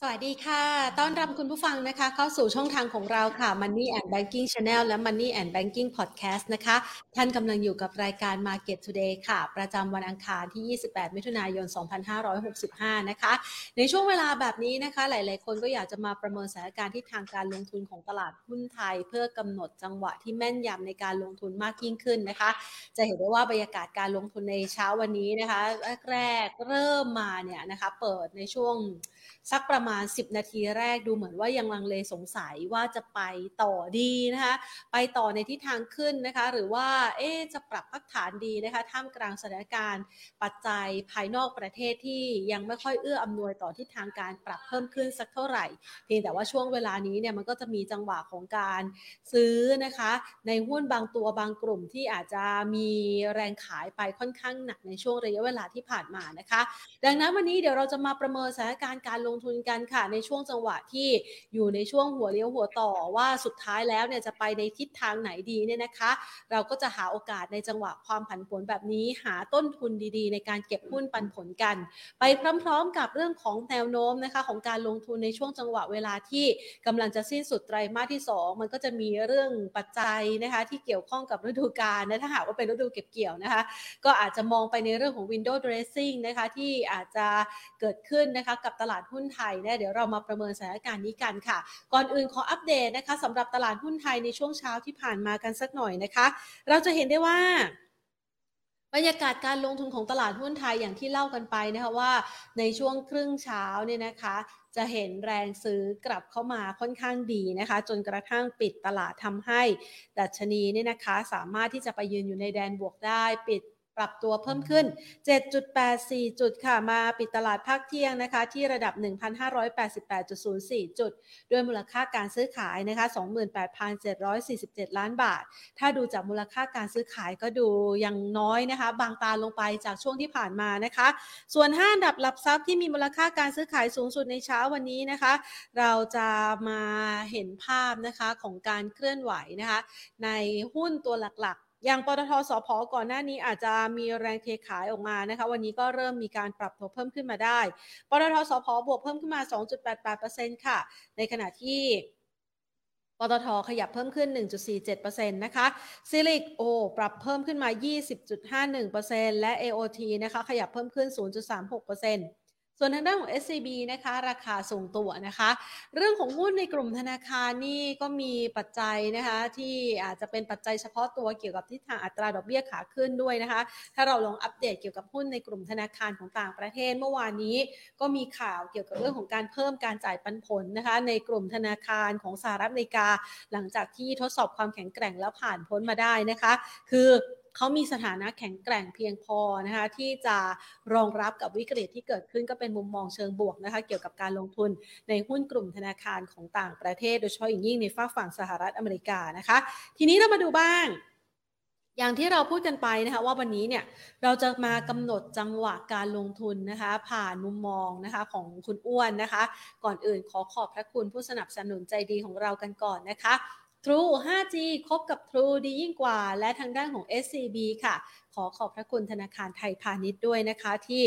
สวัสดีค่ะ ต้อนรับคุณผู้ฟังนะคะ เข้าสู่ช่องทางของเราค่ะ Money and Banking Channel และ Money and Banking Podcast นะคะ ท่านกำลังอยู่กับรายการ Market Today ค่ะ ประจำวันอังคารที่ 28 มิถุนายน 2565 นะคะ ในช่วงเวลาแบบนี้นะคะ หลาย ๆ คนก็อยากจะมาประเมินสถานการณ์ที่ทางการลงทุนของตลาดหุ้นไทย เพื่อกำหนดจังหวะที่แม่นยำในการลงทุนมากยิ่งขึ้นนะคะ จะเห็นได้ว่าบรรยากาศการลงทุนในเช้าวันนี้นะคะ แรกๆเริ่มมาเนี่ยนะคะ เปิดในช่วง สักประมาณ 10 นาทีแรกดูเหมือนว่ายังลังเลสงสัยว่าจะไปต่อดีนะคะ ไปต่อในทิศทางขึ้นนะคะ หรือว่าเอ๊จะปรับพักฐานดีนะคะ ท่ามกลางสถานการณ์ปัจจัยภายนอกประเทศที่ยังไม่ค่อยเอื้ออำนวยต่อทิศทางการปรับเพิ่มขึ้นสักเท่าไหร่ เพียงแต่ว่าช่วงเวลานี้เนี่ยมันก็จะมีจังหวะของการซื้อนะคะ ในหุ้นบางตัวบางกลุ่มที่อาจจะมีแรงขายไปค่อนข้างหนักในช่วงระยะเวลาที่ผ่านมานะคะ ดังนั้นวันนี้เดี๋ยวเราจะมาประเมินสถานการณ์การลงทุนกันค่ะ ในช่วงจังหวะที่อยู่ในช่วงหัวเลี้ยวหัวต่อว่าสุดท้ายแล้วเนี่ยจะไปในทิศทางไหนดีเนี่ยนะคะ เราก็จะหาโอกาสในจังหวะความผันผวนแบบนี้หาต้นทุนดีๆ ในการเก็บหุ้นปันผลกัน ไปพร้อมๆกับเรื่องของแนวโน้มนะคะของการลงทุนในช่วงจังหวะเวลาที่กำลังจะสิ้นสุดไตรมาสที่ 2 มันก็จะมีเรื่องปัจจัยนะคะที่เกี่ยวข้องกับฤดูกาลนะถ้าหากว่าเป็นฤดูเก็บเกี่ยวนะคะ ก็อาจจะมองไปในเรื่องของ window dressing นะคะที่อาจจะเกิดขึ้นนะคะกับตลาดหุ้นไทยเนี่ยเดี๋ยวเรามาประเมินสถานการณ์นี้กันค่ะ ก่อนอื่นขออัปเดตนะคะสำหรับตลาดหุ้นไทยในช่วงเช้าที่ผ่านมากันสักหน่อยนะคะ เราจะเห็นได้ว่าบรรยากาศการลงทุนของตลาดหุ้นไทยอย่างที่เล่ากันไปนะคะว่าในช่วงครึ่งเช้าเนี่ยนะคะจะเห็นแรงซื้อกลับเข้ามาค่อนข้างดีนะคะ จนกระทั่งปิดตลาดทำให้ดัชนีเนี่ยนะคะสามารถที่จะไปยืนอยู่ในแดนบวกได้ปิด ปรับตัวเพิ่มขึ้น 7.84 จุดค่ะ มาปิดตลาดภาคเที่ยงนะคะ ที่ระดับ 1,588.04 จุด ด้วยมูลค่าการซื้อขายนะคะ 28,747 ล้านบาท ถ้าดูจากมูลค่าการซื้อขายก็ดูยังน้อยนะคะ บางตาลงไปจากช่วงที่ผ่านมานะคะ ส่วน 5 ดับหลับทรัพย์ที่มีมูลค่าการซื้อขายสูงสุดในเช้าวันนี้นะคะ เราจะมาเห็นภาพนะคะของการเคลื่อนไหวนะคะ ในหุ้นตัวหลัก อย่างปตทสพก่อนหน้านี้อาจจะมีแรงเทขายออกมานะคะ วันนี้ก็เริ่มมีการปรับตัวเพิ่มขึ้นมาได้ ปตทสพบวกเพิ่มขึ้นมา 2.88%ค่ะ ในขณะที่ปตทขยับเพิ่มขึ้น 1.47%นะคะซิลิกโอปรับเพิ่มขึ้นมา 20.51%และ AOT นะคะ ขยับเพิ่มขึ้น 0.36% ส่วนทางด้านของ SCB นะคะ ราคาส่งตัวนะคะ เรื่องของหุ้นในกลุ่มธนาคารนี่ก็มีปัจจัยนะคะที่อาจจะเป็นปัจจัยเฉพาะตัวเกี่ยวกับทิศทางอัตราดอกเบี้ยขาขึ้นด้วยนะคะ ถ้าเราลองอัปเดตเกี่ยวกับหุ้นในกลุ่มธนาคารของต่างประเทศเมื่อวานนี้ ก็มีข่าวเกี่ยวกับเรื่องของการเพิ่มการจ่ายปันผลนะคะ ในกลุ่มธนาคารของสหรัฐอเมริกา หลังจากที่ทดสอบความแข็งแกร่งแล้วผ่านพ้นมาได้นะคะ คือ เขามีสถานะแข็งแกร่งเพียงพอนะคะที่จะรองรับกับวิกฤตที่เกิดขึ้นก็เป็นมุมมองเชิงบวกนะคะเกี่ยวกับการลงทุนในหุ้นกลุ่มธนาคารของต่างประเทศ โดยเฉพาะอย่างยิ่งในฝั่งฝั่งสหรัฐอเมริกานะคะ ทีนี้เรามาดูบ้าง อย่างที่เราพูดกันไปนะคะว่าวันนี้เนี่ยเราจะมากำหนดจังหวะการลงทุนนะคะ ผ่านมุมมองนะคะของคุณอ้วนนะคะ ก่อนอื่นขอขอบพระคุณผู้สนับสนุนใจดีของเรากันก่อนนะคะ True 5G คบกับ True ดียิ่งกว่า และทางด้านของ SCB ค่ะ ขอขอบพระคุณธนาคารไทยพาณิชย์ด้วยนะคะ ที่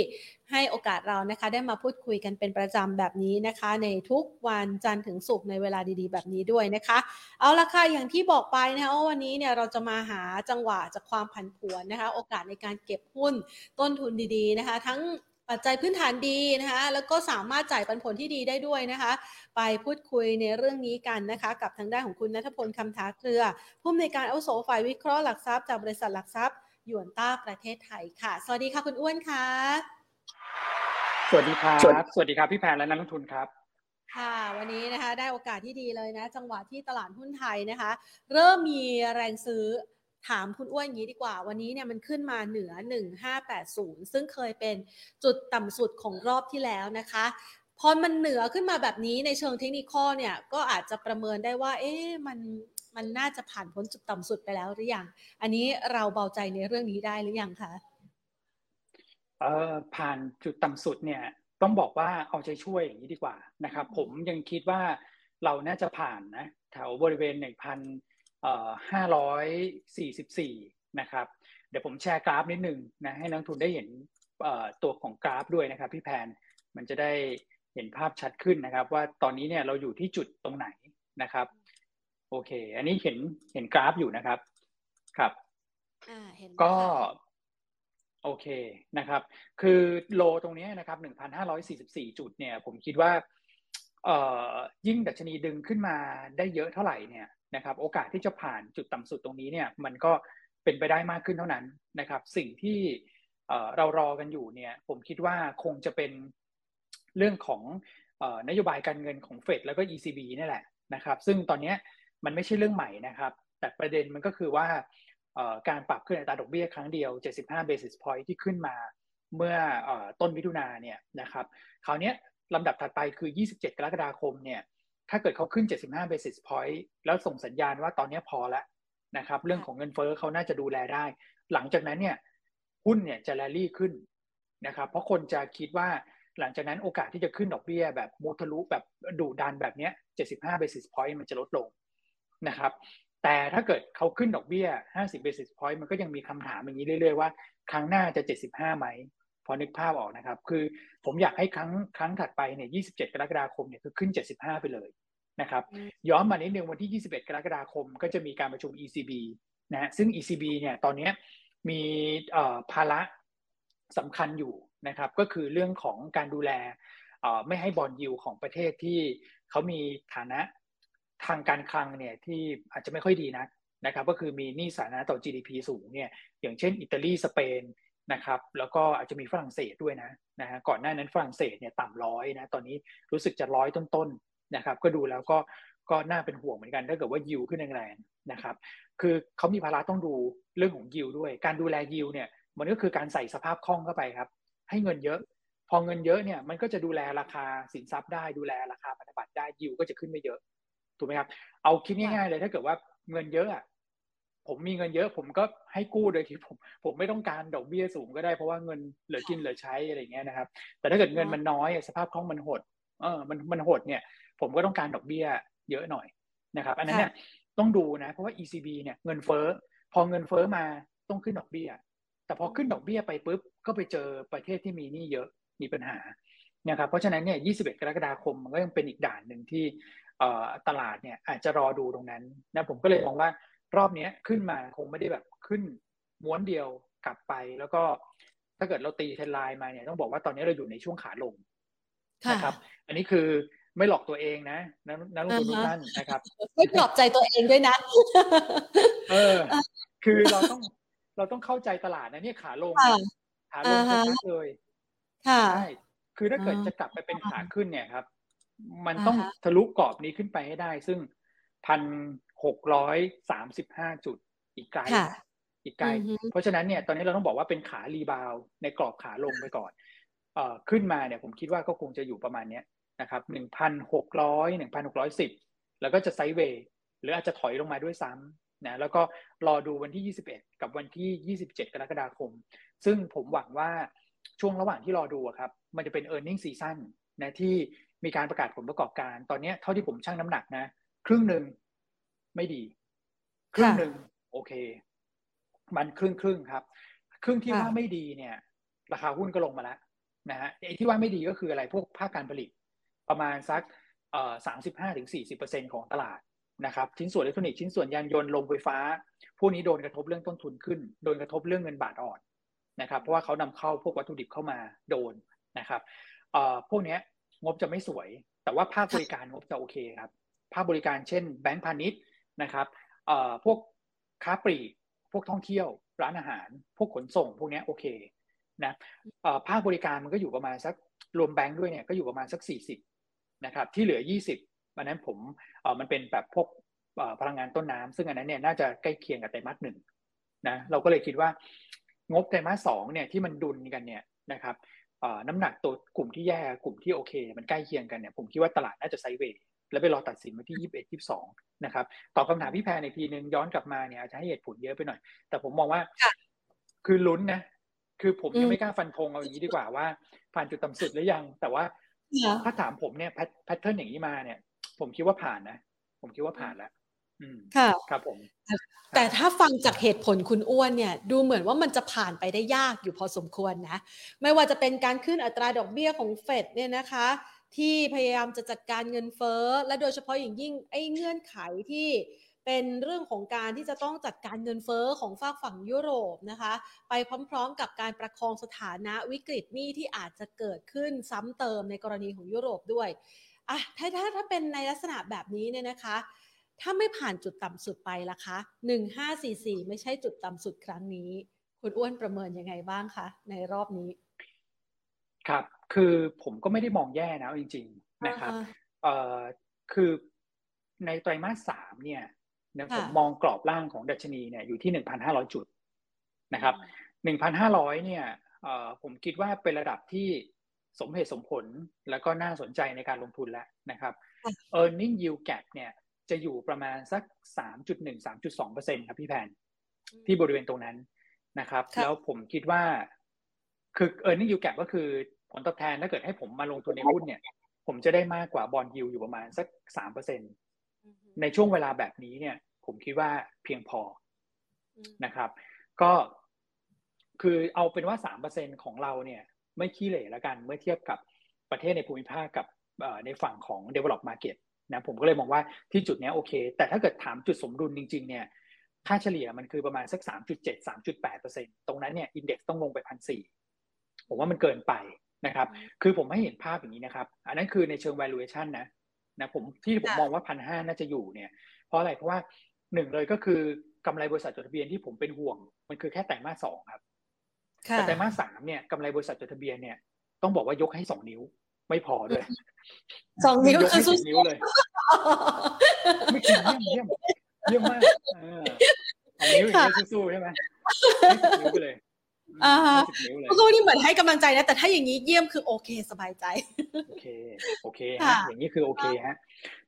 ให้โอกาสเรานะคะ ได้มาพูดคุยกันเป็นประจำแบบนี้นะคะ ในทุกวันจันทร์ถึงศุกร์ในเวลาดีๆ แบบนี้ด้วยนะคะ เอาละค่ะ อย่างที่บอกไปนะคะว่าวันนี้เนี่ยเราจะมาหาจังหวะจากความผันผวนนะคะ โอกาสในการเก็บหุ้นต้นทุนดีๆนะคะ ทั้ง ปัจจัยพื้นฐานดีนะคะแล้วก็สามารถจ่ายปันผลที่ดีได้ด้วยนะคะ ไปพูดคุยในเรื่องนี้กันนะคะ กับทางด้านของคุณนัทพลคำท้าเครือ ผู้อำนวยการอาวุโสฝ่ายวิเคราะห์หลักทรัพย์จากบริษัทหลักทรัพย์หยวนต้าประเทศไทยค่ะ สวัสดีค่ะคุณอ้วนค่ะ สวัสดีครับ สวัสดีครับพี่แพนและนักลงทุนครับค่ะวันนี้นะคะได้โอกาสที่ดีเลยนะ จังหวะที่ตลาดหุ้นไทยนะคะ เริ่มมีแรงซื้อ ถามคุณอ้วนอย่างนี้ดีกว่า วันนี้เนี่ยมันขึ้นมาเหนือ 1580 ซึ่งเคยเป็นจุดต่ำสุดของรอบที่แล้วนะคะพอมันเหนือขึ้นมาแบบนี้ในเชิงเทคนิคเนี่ยก็อาจจะประเมินได้ว่า เอ๊ะมันมันน่าจะผ่านพ้นจุดต่ำสุดไปแล้วหรือยัง อันนี้เราเบาใจในเรื่องนี้ได้หรือยังคะเออผ่านจุดต่ำสุดเนี่ยต้องบอกว่าเอาใจช่วยอย่างนี้ดีกว่านะครับ ผมยังคิดว่าเราน่าจะผ่านนะแถวบริเวณหนึ่งพัน 544 นะครับ เดี๋ยวผมแชร์กราฟนิดหนึ่งนะให้นักทุนได้เห็นตัวของกราฟด้วยนะครับ พี่แพนมันจะได้เห็นภาพชัดขึ้นนะครับ ว่าตอนนี้เนี่ยเราอยู่ที่จุดตรงไหนนะครับ โอเค อันนี้เห็นเห็นกราฟอยู่นะครับครับก็โอเคนะครับ คือโลตรงนี้นะครับ1,544 จุดเนี่ย ผมคิดว่ายิ่งดัชนีดึงขึ้นมาได้เยอะเท่าไหร่เนี่ย นะครับโอกาสที่จะผ่านจุดต่ำสุดตรงนี้เนี่ยมันก็เป็นไปได้มากขึ้นเท่านั้นนะครับสิ่งที่เรารอกันอยู่เนี่ยผมคิดว่าคงจะเป็นเรื่องของนโยบายการเงินของเฟดแล้วก็ ECB นี่แหละนะครับซึ่งตอนนี้มันไม่ใช่เรื่องใหม่นะครับ แต่ประเด็นมันก็คือว่าการปรับขึ้นอัตราดอกเบี้ยครั้งเดียว 75 basis point ที่ขึ้นมาเมื่อต้นมิถุนาเนี่ยนะครับคราวนี้ลำดับถัดไปคือ 27 กรกฎาคมเนี่ย ถ้าเกิดเขาขึ้น 75 basis point แล้วส่งสัญญาณว่าตอนนี้พอแล้วนะครับ เรื่องของเงินเฟ้อเขาน่าจะดูแลได้ หลังจากนั้นเนี่ยหุ้นเนี่ยจะแรลลี่ขึ้นนะครับ เพราะคนจะคิดว่าหลังจากนั้นโอกาสที่จะขึ้นดอกเบี้ยแบบมูทะลุแบบดุดันแบบนี้75 basis point มันจะลดลงนะครับ แต่ถ้าเกิดเขาขึ้นดอกเบี้ย 50 basis point มันก็ยังมีคำถามอย่างนี้เรื่อยๆว่า ครั้งหน้าจะ 75 ไหมพ อนึกภาพออกนะครับ คือผมอยากให้ครั้งครั้งถัดไปเนี่ย27 กรกฎาคมเนี่ยคือขึ้น 75 ไปเลยนะครับ ย้อนมานิดนึงวันที่ 21 กรกฎาคมก็จะมีการประชุม ECB นะซึ่ง ECB เนี่ยตอนนี้มีภาระสำคัญอยู่นะครับ ก็คือเรื่องของการดูแลไม่ให้บอลยูของประเทศที่เขามีฐานะทางการคลังเนี่ยที่อาจจะไม่ค่อยดีนะนะครับ ก็คือมีหนี้สาธารณะต่อ GDP สูงเนี่ยอย่างเช่นอิตาลีสเปน นะครับ แล้วก็อาจจะมีฝรั่งเศสด้วยนะนะฮะก่อนหน้านั้นฝรั่งเศสเนี่ยต่ำร้อยนะตอนนี้รู้สึกจะร้อยต้นๆนะครับ ก็ดูแล้วก็ก็น่าเป็นห่วงเหมือนกันถ้าเกิดว่ายิวขึ้นแรงๆนะครับ คือเขามีภาระต้องดูเรื่องของยิวด้วย การดูแลยิวเนี่ยมันก็คือการใส่สภาพคล่องเข้าไปครับ ให้เงินเยอะ พอเงินเยอะเนี่ยมันก็จะดูแลราคาสินทรัพย์ได้ดูแลราคาพันธบัตรได้ยิวก็จะขึ้นไม่เยอะถูกไหมครับเอาคิดง่ายๆเลยถ้าเกิดว่าเงินเยอะอะ ผมมีเงินเยอะ ผมก็ให้กู้โดยที่ผมผมไม่ต้องการดอกเบี้ยสูงก็ได้เพราะว่าเงินเหลือกินเหลือใช้อะไรเงี้ยนะครับ แต่ถ้าเกิดเงินมันน้อยสภาพคล่องมันหดเออมันมันหดเนี่ย ผมก็ต้องการดอกเบี้ยเยอะหน่อยนะครับ อันนั้นเนี่ยต้องดูนะ เพราะว่า ECB เนี่ยเงินเฟ้อพอเงินเฟ้อมาต้องขึ้นดอกเบี้ย แต่พอขึ้นดอกเบี้ยไปปุ๊บก็ไปเจอประเทศที่มีหนี้เยอะมีปัญหานะครับเพราะฉะนั้นเนี่ย 21 กรกฎาคมมันก็ยังเป็นอีกด่านหนึ่งที่ตลาดเนี่ยอาจจะรอดูตรงนั้นนะผมก็เลยมองว่า รอบนี้ขึ้นมาคงไม่ได้แบบขึ้นม้วนเดียวกลับไป แล้วก็ถ้าเกิดเราตีเทนไลน์มาเนี่ยต้องบอกว่าตอนนี้เราอยู่ในช่วงขาลงนะครับ อันนี้คือไม่หลอกตัวเองนะนักลงทุนทุกท่านนะครับไม่ปลอบใจตัวเองด้วยนะ เออ คือเราต้องเราต้องเข้าใจตลาดนะเนี่ยขาลงขาลงชัดเลยใช่คือถ้าเกิดจะกลับไปเป็นขาขึ้นเนี่ยครับ มันต้องทะลุกรอบนี้ขึ้นไปให้ได้ ซึ่งพัน หกร้อยสามสิบห้าจุดอีกไกลอีกไกล เพราะฉะนั้นเนี่ยตอนนี้เราต้องบอกว่าเป็นขารีบาวในกรอบขาลงไปก่อนเอ่อขึ้นมาเนี่ยผมคิดว่าก็คงจะอยู่ประมาณเนี้ยนะครับหนึ่งพันหกร้อยหนึ่งพันหกร้อยสิบแล้วก็จะไซด์เวย์หรืออาจจะถอยลงมาด้วยซ้ำนะแล้วก็รอดูวันที่ 21 กับวันที่ 27 กรกฎาคม ซึ่งผมหวังว่าช่วงระหว่างที่รอดูครับ มันจะเป็น e a r n i n g ็ season นะที่มีการประกาศผลประกอบการ ตอนนี้เท่าที่ผมชั่งน้ำหนักนะ ครึ่งหนึ่ง ไม่ดี ครึ่งหนึ่งโอเค มันครึ่งครึ่งครับ ครึ่งที่ว่าไม่ดีเนี่ย ราคาหุ้นก็ลงมาแล้วนะฮะไอ้ที่ว่าไม่ดีก็คืออะไรพวกภาคการผลิต ประมาณสักเอ่อสามสิบห้าถึงสี่สิบเปอร์เซ็นของตลาดนะครับ ชิ้นส่วนอิเล็กทรอนิกส์ชิ้นส่วนยานยนต์ลงไฟฟ้า พวกนี้โดนกระทบเรื่องต้นทุนขึ้น โดนกระทบเรื่องเงินบาทอ่อนนะครับ เพราะว่าเขานำเข้าพวกวัตถุดิบเข้ามาโดนนะครับเอ่อพวกนี้งบจะไม่สวย แต่ว่าภาคบริการงบจะโอเคครับ ภาคบริการเช่น แบงก์พาณิชย์ นะครับพวกค้าปลีกพวกท่องเที่ยว ร้านอาหาร พวกขนส่ง พวกนี้โอเคนะภาคบริการมันก็อยู่ประมาณสักรวมแบงก์ด้วยเนี่ยก็อยู่ประมาณสักสี่สิบนะครับที่เหลือยี่สิบวันนั้นผมมันเป็นแบบพวกพลังงานต้นน้ำซึ่งอันนั้นเนี่ยน่าจะใกล้เคียงกับไตรมาสหนึ่งนะเราก็เลยคิดว่างบไตรมาสสองเนี่ยที่มันดุลกันเนี่ยนะครับน้ำหนักตัวกลุ่มที่แย่กลุ่มที่โอเค มันใกล้เคียงกันเนี่ยผมคิดว่าตลาดน่าจะไซเวย์ แล้วไปรอตัดสินมาที่ยี่สิบเอ็ดยี่สิบสองนะครับตอบคาถามพี่แพรในทีนึงย้อนกลับมาเนี่ยอาจจะให้เหตุผลเยอะไปหน่อย แต่ผมมองว่าคือลุ้นนะ คือผมยังไม่กล้าฟันธงเอาอย่างนี้ดีกว่าว่า ผ่านจุดต่ำสุดหรือยัง แต่ว่าถ้าถามผมเนี่ยแพทเทิร์นอย่างนี้มาเนี่ย ผมคิดว่าผ่านนะ ผมคิดว่าผ่านแล้วค่ะครับผม แต่ถ้าฟังจากเหตุผลคุณอ้วนเนี่ย ดูเหมือนว่ามันจะผ่านไปได้ยากอยู่พอสมควรนะ ไม่ว่าจะเป็นการขึ้นอัตราดอกเบี้ยของเฟดเนี่ยนะคะ ที่พยายามจะจัดการเงินเฟ้อ และโดยเฉพาะอย่างยิ่งไอ้เงื่อนไขที่เป็นเรื่องของการที่จะต้องจัดการเงินเฟ้อของฝากฝั่งยุโรปนะคะ ไปพร้อมๆกับการประคองสถานะวิกฤตหนี้ที่อาจจะเกิดขึ้นซ้ำเติมในกรณีของยุโรปด้วยอะถ้าถ้าถ้าเป็นในลักษณะแบบนี้เนี่ยนะคะ ถ้าไม่ผ่านจุดต่ำสุดไปล่ะคะหนึ่งห้าสี่สี่ไม่ใช่จุดต่ำสุดครั้งนี้ คุณอ้วนประเมินยังไงบ้างคะในรอบนี้ ครับ คือผมก็ไม่ได้มองแย่นะจริง ๆ นะครับ เอ่อคือในไตรมาสสามเนี่ยนะผมมองกรอบล่างของดัชนีเนี่ยอยู่ที่หนึ่งพันห้าร้อยจุดนะครับหนึ่งพันห้าร้อยเนี่ยผมคิดว่าเป็นระดับที่สมเหตุสมผลแล้วก็น่าสนใจในการลงทุนแล้วนะครับ e a r n i n g yield gap เนี่ยจะอยู่ประมาณสักสามจุดหนึ่งสามจุดสองเปอร์เซ็นครับพี่แพนที่บริเวณตรงนั้นนะครับ แล้วผมคิดว่าคือ e a r n i n g yield gap ก็คือ ผลตอบแทนถ้าเกิดให้ผมมาลงทุนในหุ้นเนี่ย ผมจะได้มากกว่าบอลยิวอยู่ประมาณสักสามเปอร์เซ็นในช่วงเวลาแบบนี้เนี่ย ผมคิดว่าเพียงพอนะครับ ก็คือเอาเป็นว่าสามเปอร์เซ็นของเราเนี่ย ไม่ขี้เหร่แล้วกัน เมื่อเทียบกับประเทศในภูมิภาคกับในฝั่งของ develop market นะผมก็เลยมองว่าที่จุดนี้โอเค แต่ถ้าเกิดถามจุดสมดุลจริง ๆ เนี่ย ค่าเฉลี่ยมันคือประมาณสักสามจุดเจ็ดสามจุดแปดเปอร์เซ็นตรงนั้นเนี่ยอินเด็กซ์ต้องลงไปพันสี่ผมว่ามันเกินไป นะครับ คือผมให้เห็นภาพอย่างนี้นะครับ อันนั้นคือในเชิง valuation นะนะผมที่ผมมองว่าพันห้าน่าจะอยู่เนี่ย เพราะอะไรเพราะว่าหนึ่งเลยก็คือกำไรบริษัทจดทะเบียนที่ผมเป็นห่วง มันคือแค่ไตรมาสสองครับแต่ไตรมาสสามเนี่ยกำไรบริษัทจดทะเบียนเนี่ยต้องบอกว่ายกให้สองนิ้ว ไม่พอด้วยสองนิ้วคือสุดนิ้วเลยไม่คิดเยี่ยมเยี่ยมเยี่ยมมากสองนิ้วอย่างนี้สู้ๆใช่ไหมนิ้วไปเลย อ่าก็นี่เหมือนให้กำลังใจนะ แต่ถ้าอย่างนี้เยี่ยมคือโอเคสบายใจ โอเค โอเคฮะอย่างนี้คือโอเคฮะ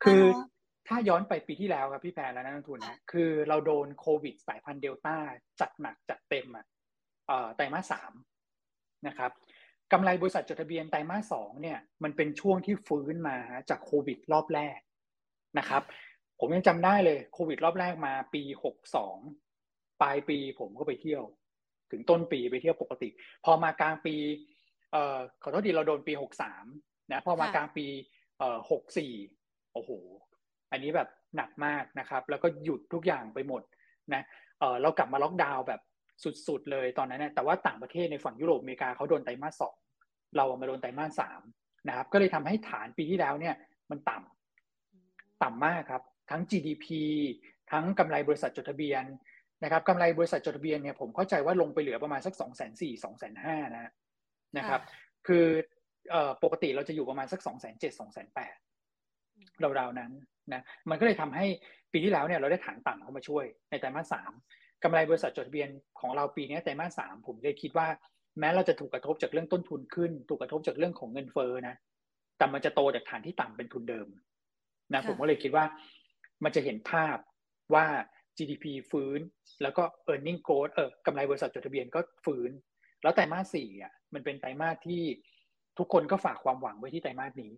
คือถ้าย้อนไปปีที่แล้วครับพี่แพรและนักลงทุนนะ คือเราโดนโควิดสายพันธุ์เดลต้าจัดหนักจัดเต็มอะไตรมาสสามนะครับกำไรบริษัทจดทะเบียนไตรมาสสองเนี่ย มันเป็นช่วงที่ฟื้นมาจากโควิดรอบแรกนะครับ ผมยังจำได้เลยโควิดรอบแรกมาปีหกสองปลายปีผมก็ไปเที่ยว ถึงต้นปีไปเที่ยวปกติ พอมากลางปีเอ่อขอโทษดีเราโดนปีหกสามนะพอมากลางปีเอ่อหกสี่โอ้โห อันนี้แบบหนักมากนะครับ แล้วก็หยุดทุกอย่างไปหมดนะเออเรากลับมาล็อกดาวน์แบบสุดๆเลยตอนนั้นนะแต่ว่าต่างประเทศในฝั่งยุโรปอเมริกาเขาโดนไตรมาสสองเรามาโดนไตรมาสสามนะครับ ก็เลยทำให้ฐานปีที่แล้วเนี่ย มันต่ำต่ำมากครับ ทั้ง GDP ทั้งกำไรบริษัทจดทะเบียน นะครับกำไรบริษัทจดทะเบียนเนี่ยผมเข้าใจว่าลงไปเหลือประมาณสักสองแสนสี่สองแสนห้านะนะครับ คือเอ่อปกติเราจะอยู่ประมาณสักสองแสนเจ็ดสองแสนแปดราวๆนั้นนะมันก็เลยทำให้ปีที่แล้วเนี่ยเราได้ฐานต่ำเข้ามาช่วยในไตรมาสสามกำไรบริษัทจดทะเบียนของเราปีนี้ไตรมาสสามผมเลยคิดว่า แม้เราจะถูกกระทบจากเรื่องต้นทุนขึ้น ถูกกระทบจากเรื่องของเงินเฟ้อนะแต่มันจะโตจากฐานที่ต่ำเป็นทุนเดิมนะผมก็เลยคิดว่ามันจะเห็นภาพว่า GDP ฟื้น แล้วก็ e a r n i n g growth เออกำไรบริษัทจดทะเบียนก็ฟื้น แล้วไตรมาสสี่อะมันเป็นไตรมาสที่ทุกคนก็ฝากความหวังไว้ที่ไตรมาสนี้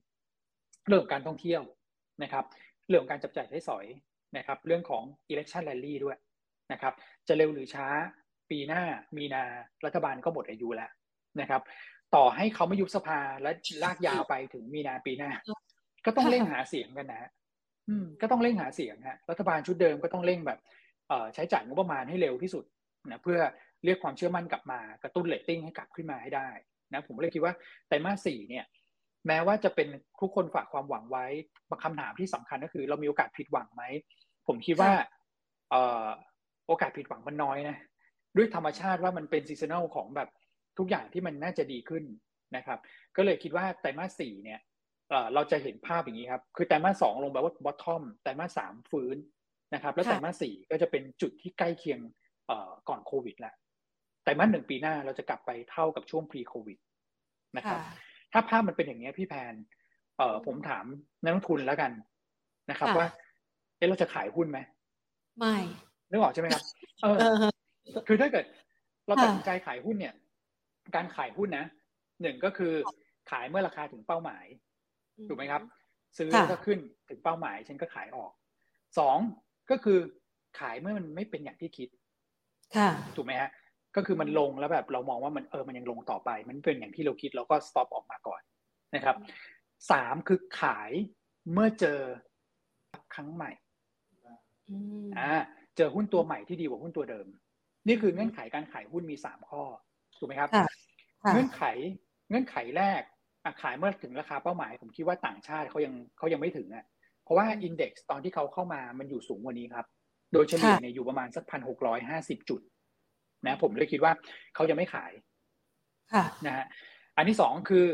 เรื่องการท่องเที่ยวนะครับ เรื่องการจับจ่ายใช้สอยนะครับ เรื่องของ election rally ด้วยนะครับ จะเร็วหรือช้าปีหน้ามีนารัฐบาลก็หมดอายุแล้วนะครับ ต่อให้เขาไม่ยุบสภาและลากยาวไปถึงมีนาปีหน้า ก็ต้องเร่งหาเสียงกันนะ ก็ต้องเร่งหาเสียงฮะรัฐบาลชุดเดิมก็ต้องเร่งแบบใช้จ่ายงบประมาณให้เร็วที่สุดนะเพื่อเรียกความเชื่อมั่นกลับมากระตุ้นเรตติ้งให้กลับขึ้นมาให้ได้นะผมเลยคิดว่าไตรมาสสี่เนี่ย แม้ว่าจะเป็นทุกคนฝากความหวังไว้คำถามที่สำคัญก็คือ เรามีโอกาสผิดหวังไหมผมคิดว่าอโอกาสผิดหวังมันน้อยนะด้วยธรรมชาติว่ามันเป็น seasonal ของแบบทุกอย่างที่มันน่าจะดีขึ้นนะครับ ก็เลยคิดว่าไตรมาสสี่เนี่ย เราจะเห็นภาพอย่างนี้ครับ คือไตรมาสสองลงแบบว่า bottom ไตรมาสสามฟื้นนะครับ แล้วไตรมาสสี่ก็จะเป็นจุดที่ใกล้เคียงก่อนโควิดแหละไตรมาสหนึ่งปีหน้าเราจะกลับไปเท่ากับช่วง pre โควิดนะครับ ถ้าภาพมันเป็นอย่างนี้พี่แพนเอ่อผมถามนักลงทุนแล้วกันนะครับ ว่าเอ๊ะเราจะขายหุ้นไหมไม่นึกออกใช่ไหมครับเออ คือถ้าเกิด เราตัดสินใจขายหุ้นเนี่ย การขายหุ้นนะหนึ่งก็คือขายเมื่อราคาถึงเป้าหมาย ถูกไหมครับ ซื้อก็ขึ้นถึงเป้าหมาย ฉันก็ขายออกสองก็คือขายเมื่อมันไม่เป็นอย่างที่คิด ค่ะ ถูกไหมฮะ ก็คือมันลงแล้วแบบเรามองว่ามันเออมันยังลงต่อไป มันเป็นอย่างที่เราคิดเราก็สต็อปออกมาก่อนนะครับสามคือขายเมื่อเจอครั้งใหม่อ่าเจอหุ้นตัวใหม่ที่ดีกว่าหุ้นตัวเดิม นี่คือเงื่อนไขการขายหุ้นมีสามข้อถูกไหมครับ เงื่อนไขเงื่อนไขแรก ขายเมื่อถึงราคาเป้าหมาย ผมคิดว่าต่างชาติเขายังเขายังไม่ถึงอะเพราะว่าอินเด็กซ์ตอนที่เขาเข้ามามันอยู่สูงกว่านี้ครับ โดยเฉลี่ยเนี่ยอยู่ประมาณสักพันหกร้อยห้าสิบจุด นะ ผมเลยคิดว่าเขาจะไม่ขายนะฮะอันที่สองคือ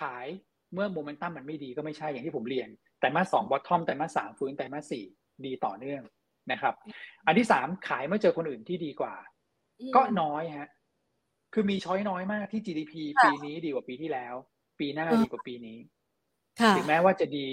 ขายเมื่อโมเมนตัมมันไม่ดีก็ไม่ใช่อย่างที่ผมเรียน แต่มาสองบอททอมแต่มาสามฟื้นแต่มาสี่ดีต่อเนื่องนะครับ อันที่สามขายเมื่อเจอคนอื่นที่ดีกว่า ก็น้อยฮะ คือมีช้อยน้อยมากที่ GDP ปีนี้ดีกว่าปีที่แล้ว ปีหน้าดีกว่าปีนี้ถึงแม้ว่าจะดี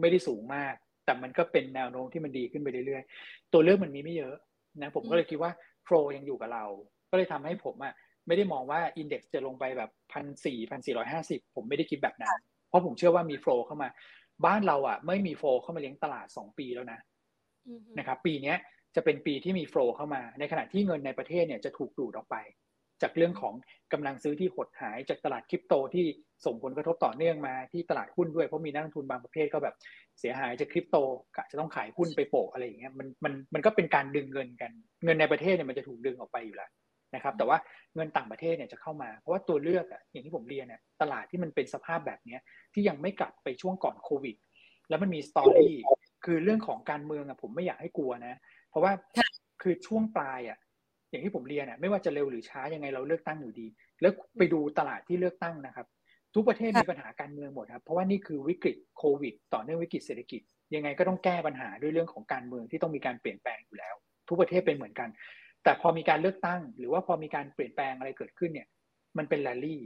ไม่ได้สูงมาก แต่มันก็เป็นแนวโน้มที่มันดีขึ้นไปเรื่อยๆ ตัวเลือกมันมีไม่เยอะนะ ผมก็เลยคิดว่าโฟลยังอยู่กับเรา ก็เลยทำให้ผมอะไม่ได้มองว่าอินเด็กซ์จะลงไปแบบพันสี่พันสี่ร้อยห้าสิบผมไม่ได้คิดแบบนั้น เพราะผมเชื่อว่ามีโฟลเข้ามา บ้านเราอะ ไม่มีโฟลเข้ามาเลี้ยงตลาดสองปีแล้วนะนะครับ ปีนี้จะเป็นปีที่มีโฟลเข้ามา ในขณะที่เงินในประเทศเนี่ยจะถูกดูดออกไป จากเรื่องของกำลังซื้อที่หดหายจากตลาดคริปโตที่ ส่งผลกระทบต่อเนื่องมาที่ตลาดหุ้นด้วยเพราะมีนักลงทุนบางประเภทก็แบบเสียหายจากคริปโตจะต้องขายหุ้นไปโปะอะไรอย่างเงี้ยมันมันมันก็เป็นการดึงเงินกัน เงินในประเทศเนี่ยมันจะถูกดึงออกไปอยู่แล้วนะครับ แต่ว่าเงินต่างประเทศเนี่ยจะเข้ามาเพราะว่าตัวเลือกอะอย่างที่ผมเรียนเนี่ยตลาดที่มันเป็นสภาพแบบเนี้ยที่ยังไม่กลับไปช่วงก่อนโควิด แล้วมันมีสตอรี่คือเรื่องของการเมืองอะผมไม่อยากให้กลัวนะ เพราะว่าคือช่วงปลายอะอย่างที่ผมเรียนอะไม่ว่าจะเร็วหรือช้ายังไงเราเลือกตั้งอยู่ดี แล้วไปดูตลาดที่เลือกตั้งนะครับ ทุกประเทศมีปัญหาการเมืองหมดครับ เพราะว่านี่คือวิกฤตโควิด ต่อเนื่องวิกฤตเศรษฐกิจ ยังไงก็ต้องแก้ปัญหาด้วยเรื่องของการเมืองที่ต้องมีการเปลี่ยนแปลงอยู่แล้ว ทุกประเทศเป็นเหมือนกัน แต่พอมีการเลือกตั้ง หรือว่าพอมีการเปลี่ยนแปลงอะไรเกิดขึ้นเนี่ย มันเป็นแรลลี่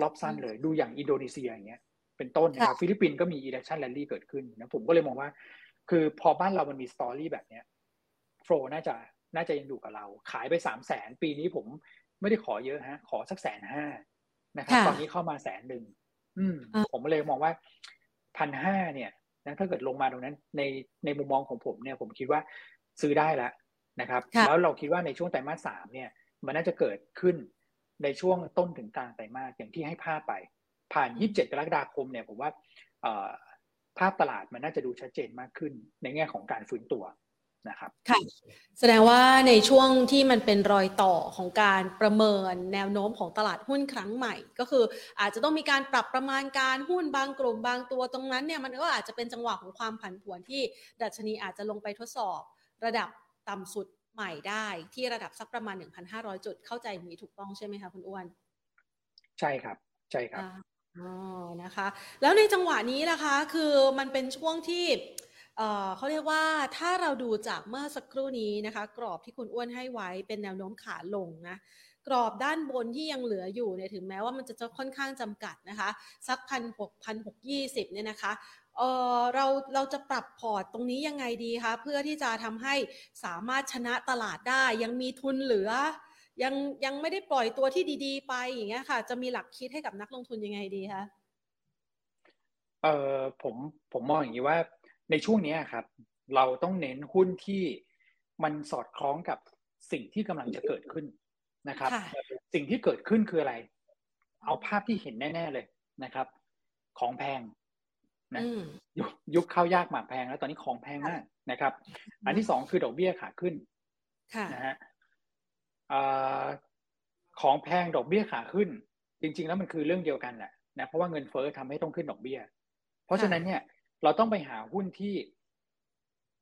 รอบสั้นเลยดูอย่างอินโดนีเซียอย่างเงี้ยเป็นต้นนะครับฟิลิปปินส์ก็มี election rally เกิดขึ้นนะผมก็เลยมองว่า คือพอบ้านเรามันมี story แบบเนี้ย flow น่าจะน่าจะยังอยู่กับเรา ขายไปสามแสนปีนี้ผมไม่ได้ขอเยอะฮะ ขอสักแสนห้า นะครับตอนนี้เข้ามาแสนหนึ่งอืมผมเลยมองว่าพันห้าเนี่ยนะถ้าเกิดลงมาตรงนั้นในในมุมมองของผมเนี่ยผมคิดว่าซื้อได้แล้วนะครับ แล้วเราคิดว่าในช่วงไตรมาสสามเนี่ย มันน่าจะเกิดขึ้นในช่วงต้นถึงกลางไตรมาสอย่างที่ให้ภาพไป ผ่านยี่สิบเจ็ดกรกฎาคมเนี่ยผมว่าภาพตลาดมันน่าจะดูชัดเจนมากขึ้นในแง่ของการฟื้นตัว นะครับค่ะแสดงว่าในช่วงที่มันเป็นรอยต่อของการประเมินแนวโน้มของตลาดหุ้นครั้งใหม่ ก็คืออาจจะต้องมีการปรับประมาณการหุ้นบางกลุ่มบางตัวตรงนั้นเนี่ยมันก็อาจจะเป็นจังหวะของความผันผวนที่ดัชนีอาจจะลงไปทดสอบระดับต่ำสุดใหม่ได้ที่ระดับสักประมาณ 1,500 จุดเข้าใจมีถูกต้องใช่ไหมคะคุณอ้วน ใช่ครับ ใช่ครับอ๋อนะคะ แล้วในจังหวะนี้ล่ะคะ คือมันเป็นช่วงที่ เขาเรียกว่าถ้าเราดูจากเมื่อสักครู่นี้นะคะ กรอบที่คุณอ้วนให้ไว้เป็นแนวโน้มขาลงนะกรอบด้านบนที่ยังเหลืออยู่เนี่ยถึงแม้ว่ามันจะค่อนข้างจำกัดนะคะ สักพันหกพันหกยี่สิบเนี่ยนะคะเออเราเราจะปรับพอร์ตตรงนี้ยังไงดีคะเพื่อที่จะทำให้สามารถชนะตลาดได้ ยังมีทุนเหลือ ยังยังไม่ได้ปล่อยตัวที่ดี ๆ ไปอย่างเงี้ยค่ะ จะมีหลักคิดให้กับนักลงทุนยังไงดีคะเออผมผมมองอย่างนี้ว่า ในช่วงนี้ครับ เราต้องเน้นหุ้นที่มันสอดคล้องกับสิ่งที่กำลังจะเกิดขึ้นนะครับ สิ่งที่เกิดขึ้นคืออะไร เอาภาพที่เห็นแน่ ๆเลยนะครับ ของแพงนะยุคเข้ายากหมากแพงแล้วตอนนี้ของแพงมากนะครับ อันที่สองคือดอกเบี้ยขาขึ้นนะฮะของแพงดอกเบี้ยขาขึ้น จริง ๆ แล้วมันคือเรื่องเดียวกันแหละนะเพราะว่าเงินเฟ้อทำให้ต้องขึ้นดอกเบี้ย เพราะฉะนั้นเนี่ย เราต้องไปหาหุ้นที่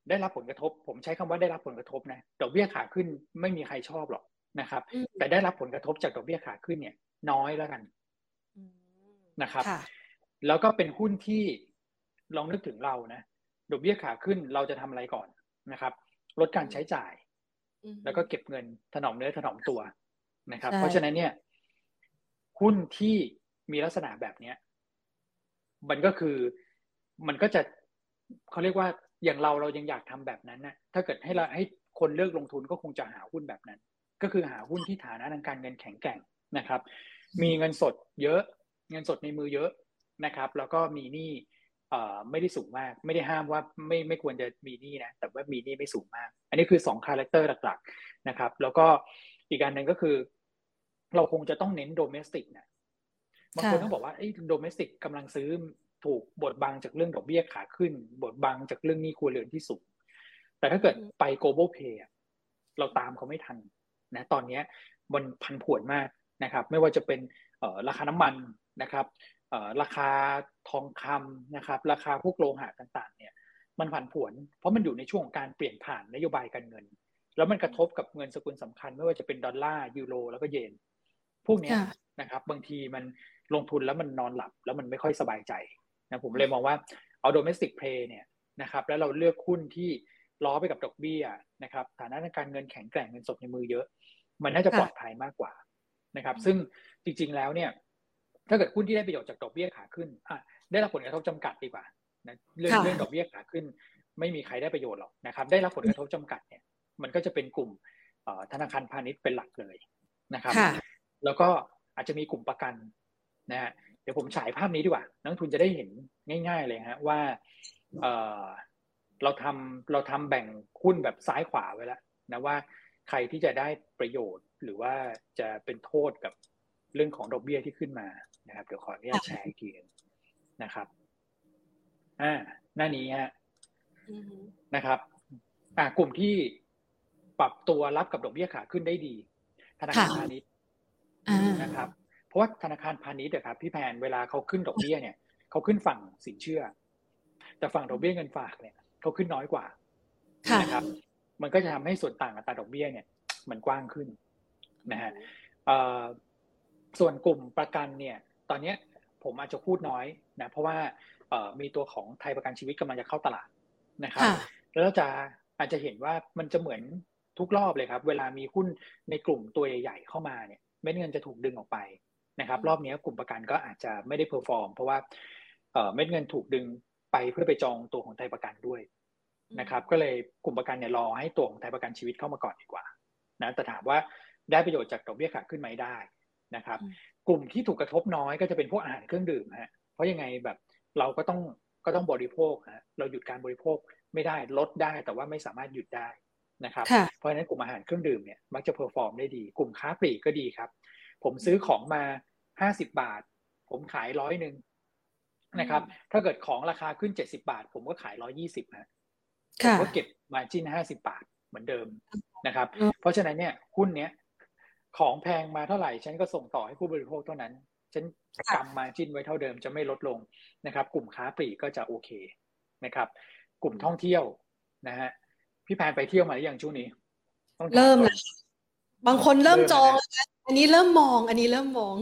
ได้รับผลกระทบ ผมใช้คำว่าได้รับผลกระทบนะดอกเบี้ยขาขึ้นไม่มีใครชอบหรอกนะครับ แต่ได้รับผลกระทบจากดอกเบี้ยขาขึ้นเนี่ย น้อยแล้วกันนะครับ แล้วก็เป็นหุ้นที่ลองนึกถึงเรานะดอกเบี้ยขาขึ้นเราจะทำอะไรก่อนนะครับ ลดการใช้จ่าย แล้วก็เก็บเงินถนอมเนื้อถนอมตัวนะครับ เพราะฉะนั้นเนี่ย หุ้นที่มีลักษณะแบบเนี้ย มันก็คือ มันก็จะเขาเรียกว่าอย่างเราเรายังอยากทำแบบนั้นนะถ้าเกิดให้เราให้คนเลือกลงทุนก็คงจะหาหุ้นแบบนั้น ก็คือหาหุ้นที่ฐานะทางการเงินแข็งแกร่งนะครับ มีเงินสดเยอะ เงินสดในมือเยอะนะครับ แล้วก็มีหนี้ไม่ได้สูงมาก ไม่ได้ห้ามว่าไม่ไม่ควรจะมีหนี้นะ แต่ว่ามีหนี้ไม่สูงมาก อันนี้คือสอง character หลักๆนะครับ แล้วก็อีกประการหนึ่งก็คือ เราคงจะต้องเน้น domestic นะบางคนต้องบอกว่าไอ้ domestic กำลังซื้อ ถูกบดบังจากเรื่องดอกเบี้ยขาขึ้น บดบังจากเรื่องหนี้ครัวเรือนที่สูง แต่ถ้าเกิดไป global play เราตามเขาไม่ทันนะตอนนี้มันพันผวนมากนะครับ ไม่ว่าจะเป็นราคาน้ำมันนะครับราคาทองคำนะครับ ราคาพวกโลหะต่างๆ เนี่ยมันผันผวน เพราะมันอยู่ในช่วงของการเปลี่ยนผ่านนโยบายการเงิน แล้วมันกระทบกับเงินสกุลสำคัญ ไม่ว่าจะเป็นดอลลาร์ยูโรแล้วก็เยน พวกนี้นะครับ บางทีมันลงทุนแล้วมันนอนหลับ แล้วมันไม่ค่อยสบายใจ นะผมเลยมองว่าเอาโดเมสติกเพลย์เนี่ยนะครับแล้วเราเลือกหุ้นที่ล้อไปกับดอกเบี้ยนะครับฐานะทางการเงินแข็งแกร่งเงินสดในมือเยอะ มันน่าจะปลอดภัยมากกว่านะครับ ซึ่งจริง ๆแล้วเนี่ยถ้าเกิดหุ้นที่ได้ประโยชน์จากดอกเบี้ยขาขึ้นอะได้รับผลกระทบจำกัดดีกว่านะเรื่องเรื่องดอกเบี้ยขาขึ้น ไม่มีใครได้ประโยชน์หรอกนะครับ ได้รับผลกระทบจำกัดเนี่ย มันก็จะเป็นกลุ่มธนาคารพาณิชย์เป็นหลักเลยนะครับ แล้วก็อาจจะมีกลุ่มประกันนะฮะเดี๋ยวผมฉายภาพนี้ดีกว่า นักทุนจะได้เห็นง่าย ๆ เลยฮะว่าเเราทำเราทำแบ่งหุ้นแบบซ้ายขวาไว้แล้วนะว่าใครที่จะได้ประโยชน์หรือว่าจะเป็นโทษกับเรื่องของดอกเบี้ยที่ขึ้นมานะครับ เดี๋ยวขออนุญาตแชร์อีกทีนึงนะครับอ่าหน้านี้ฮะนะครับ อ่ากลุ่มที่ปรับตัวรับกับดอกเบี้ยขาขึ้นได้ดีธนาคารพาณิชย์นะครับ เพราะว่าธนาคารพาณิชย์ครับพี่แพนเวลาเขาขึ้นดอกเบี้ยเนี่ยเขาขึ้นฝั่งสินเชื่อ แต่ฝั่งดอกเบี้ยเงินฝากเนี่ยเขาขึ้นน้อยกว่านะครับ มันก็จะทำให้ส่วนต่างอัตราดอกเบี้ยเนี่ย มันกว้างขึ้นนะฮะส่วนกลุ่มประกันเนี่ย ตอนนี้ผมอาจจะพูดน้อยนะเพราะว่ามีตัวของไทยประกันชีวิตกำลังจะเข้าตลาดนะครับ แล้วจะอาจจะเห็นว่ามันจะเหมือนทุกรอบเลยครับ เวลามีหุ้นในกลุ่มตัวใหญ่ ๆ เข้ามาเนี่ยเม็ดเงินจะถูกดึงออกไป นะครับ รอบนี้กลุ่มประกันก็อาจจะไม่ได้ perform เพราะว่าเม็ดเงินถูกดึงไปเพื่อไปจองตัวของไทยประกันด้วยนะครับ ก็เลยกลุ่มประกันเนี่ยรอให้ตัวของไทยประกันชีวิตเข้ามาก่อนดีกว่านะแต่ถามว่าได้ประโยชน์จากดอกเบี้ยขาขึ้นไหมได้นะครับ กลุ่มที่ถูกกระทบน้อยก็จะเป็นพวกอาหารเครื่องดื่มฮะเพราะยังไงแบบเราก็ต้องก็ต้องบริโภคฮะเราหยุดการบริโภคไม่ได้ลดได้แต่ว่าไม่สามารถหยุดได้นะครับ เพราะฉะนั้นกลุ่มอาหารเครื่องดื่มเนี่ยมักจะ perform ได้ดี กลุ่มค้าปลีกก็ดีครับ ผมซื้อของมา ห้าสิบบาท ผมขายร้อยหนึ่งนะครับ ถ้าเกิดของราคาขึ้นเจ็ดสิบบาท ผมก็ขายร้อยยี่สิบฮะผมก็เก็บ margin ห้าสิบบาทเหมือนเดิมนะครับ เพราะฉะนั้นเนี่ยหุ้นเนี้ยของแพงมาเท่าไหร่ ฉันก็ส่งต่อให้ผู้บริโภคเท่านั้น ฉันกำ margin ไว้เท่าเดิมจะไม่ลดลงนะครับ กลุ่มค้าปลีกก็จะโอเคนะครับ กลุ่มท่องเที่ยวนะฮะพี่แพนไปเที่ยวมาหรือยังช่วงนี้เริ่มแล้วบางคนเริ่มจอง อันนี้เริ่มมอง อันนี้เริ่มมอง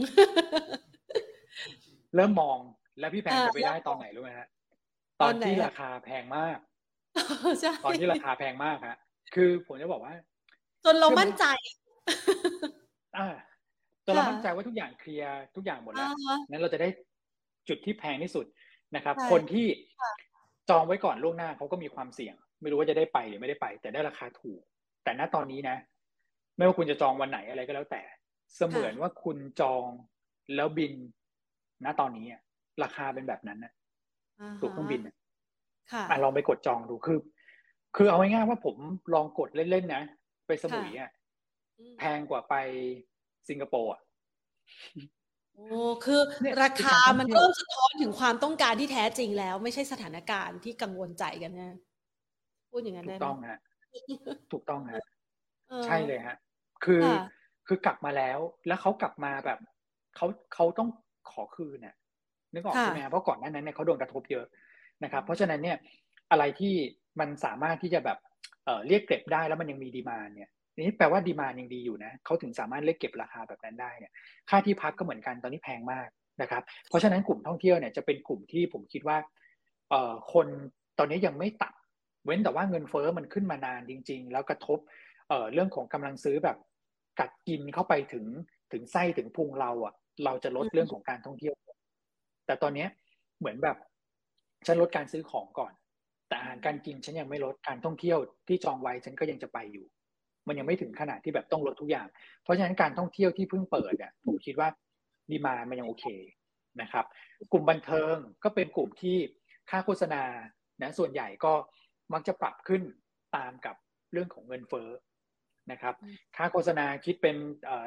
เริ่มมองแล้วพี่แพนจะไปได้ตอนไหนรู้ไหมฮะตอนที่ราคาแพงมากตอนที่ราคาแพงมากฮะคือผมจะบอกว่า จนเรามั่นใจอ่าจนเรามั่นใจว่าทุกอย่างเคลียร์ทุกอย่างหมดแล้วนั้นเราจะได้จุดที่แพงที่สุดนะครับ คนที่จองไว้ก่อนล่วงหน้าเขาก็มีความเสี่ยง ไม่รู้ว่าจะได้ไปหรือไม่ได้ไป แต่ได้ราคาถูก แต่ณตอนนี้นะ ไม่ว่าคุณจะจองวันไหนอะไรก็แล้วแต่ เสมือนว่าคุณจองแล้วบินณตอนนี้ราคาเป็นแบบนั้นนะถูกเครื่องบินอะลองไปกดจองดูคือ คือเอาง่ายๆว่าผมลองกดเล่นๆนะไปสมุยอะแพงกว่าไปสิงคโปร์อะโอ้คือราคามันเริ่มสะท้อนถึงความต้องการที่แท้จริงแล้ว ไม่ใช่สถานการณ์ที่กังวลใจกันนะพูดอย่างนั้นได้ไหมถูกต้องฮะถูกต้องฮะใช่เลยฮะ คือ คือกลับมาแล้ว แล้วเขากลับมาแบบเขาเขาต้องขอคืนเนี่ยนึกออกใช่ไหมเพราะก่อนหน้านั้นเนี่ยเขาโดนกระทบเยอะนะครับ เพราะฉะนั้นเนี่ยอะไรที่มันสามารถที่จะแบบเอ่อเรียกเก็บได้แล้วมันยังมีดีมาเนี่ยนี่แปลว่าดีมายังดีอยู่นะเขาถึงสามารถเรียกเก็บราคาแบบนั้นได้เนี่ยค่าที่พักก็เหมือนกันตอนนี้แพงมากนะครับ เพราะฉะนั้นกลุ่มท่องเที่ยวเนี่ยจะเป็นกลุ่มที่ผมคิดว่าเอ่อคนตอนนี้ยังไม่ตัด เว้นแต่ว่าเงินเฟอ้อมันขึ้นมานานจริง ๆ แล้วกระทบเอ่อเรื่องของกำลังซื้อแบบ กัดกินเข้าไปถึงถึงไส้ถึงพุงเราอะ เราจะลดเรื่องของการท่องเที่ยว แต่ตอนนี้เหมือนแบบฉันลดการซื้อของก่อน แต่อาหารการกินฉันยังไม่ลดการท่องเที่ยวที่จองไว้ฉันก็ยังจะไปอยู่ มันยังไม่ถึงขนาดที่แบบต้องลดทุกอย่าง เพราะฉะนั้นการท่องเที่ยวที่เพิ่งเปิดเนี่ยผมคิดว่าดีมามันยังโอเคนะครับ กลุ่มบันเทิงก็เป็นกลุ่มที่ค่าโฆษณานะส่วนใหญ่ก็มักจะปรับขึ้นตามกับเรื่องของเงินเฟ้อ นะครับ ค่าโฆษณาคิดเป็น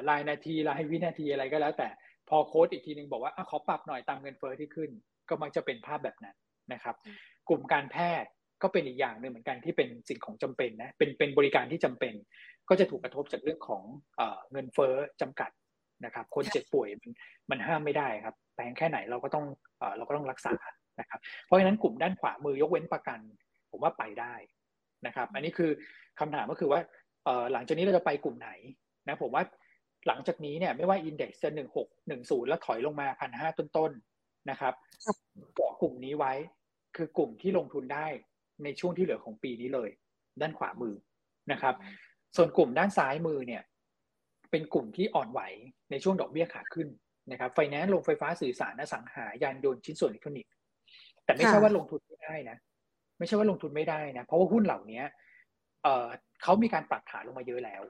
รายนาทีรายวินาทีอะไรก็แล้วแต่พอโค้ดอีกทีหนึ่งบอกว่าอขอปรับหน่อยตามเงินเฟ้อที่ขึ้น ก็มักจะเป็นภาพแบบนั้นนะครับ กลุ่มการแพทย์ก็เป็นอีกอย่างหนึ่งเหมือนกันที่เป็นสิ่งของจำเป็นนะเป็นเป็นบริการที่จำเป็น ก็จะถูกกระทบจากเรื่องของเงินเฟ้อจำกัดนะครับ คนเจ็บป่วยมันมันห้ามไม่ได้ครับแพงแค่ไหนเราก็ต้องเราก็ต้องรักษานะครับ เพราะฉะนั้นกลุ่มด้านขวามือยกเว้นประกัน ผมว่าไปได้นะครับ อันนี้คือคำถามก็คือว่า หลังจากนี้เราจะไปกลุ่มไหนนะผมว่าหลังจากนี้เนี่ยไม่ว่า index จะหนึ่งหกหนึ่งศูนย์แล้วถอยลงมาพันห้าต้นๆนะครับเกาะกลุ่มนี้ไว้คือกลุ่มที่ลงทุนได้ในช่วงที่เหลือของปีนี้เลย ด้านขวามือนะครับ ส่วนกลุ่มด้านซ้ายมือเนี่ย เป็นกลุ่มที่อ่อนไหวในช่วงดอกเบี้ยขาขึ้นนะครับไฟแนนซ์ลงไฟฟ้าสื่อสารอสังหายานยนต์ชิ้นส่วนอิเล็กทรอนิกส์แต่ไม่ใช่ว่าลงทุนไม่ได้นะ ไม่ใช่ว่าลงทุนไม่ได้นะ เพราะว่าหุ้นเหล่านี้เอ่อ เขามีการปรับฐานลงมาเยอะแล้ว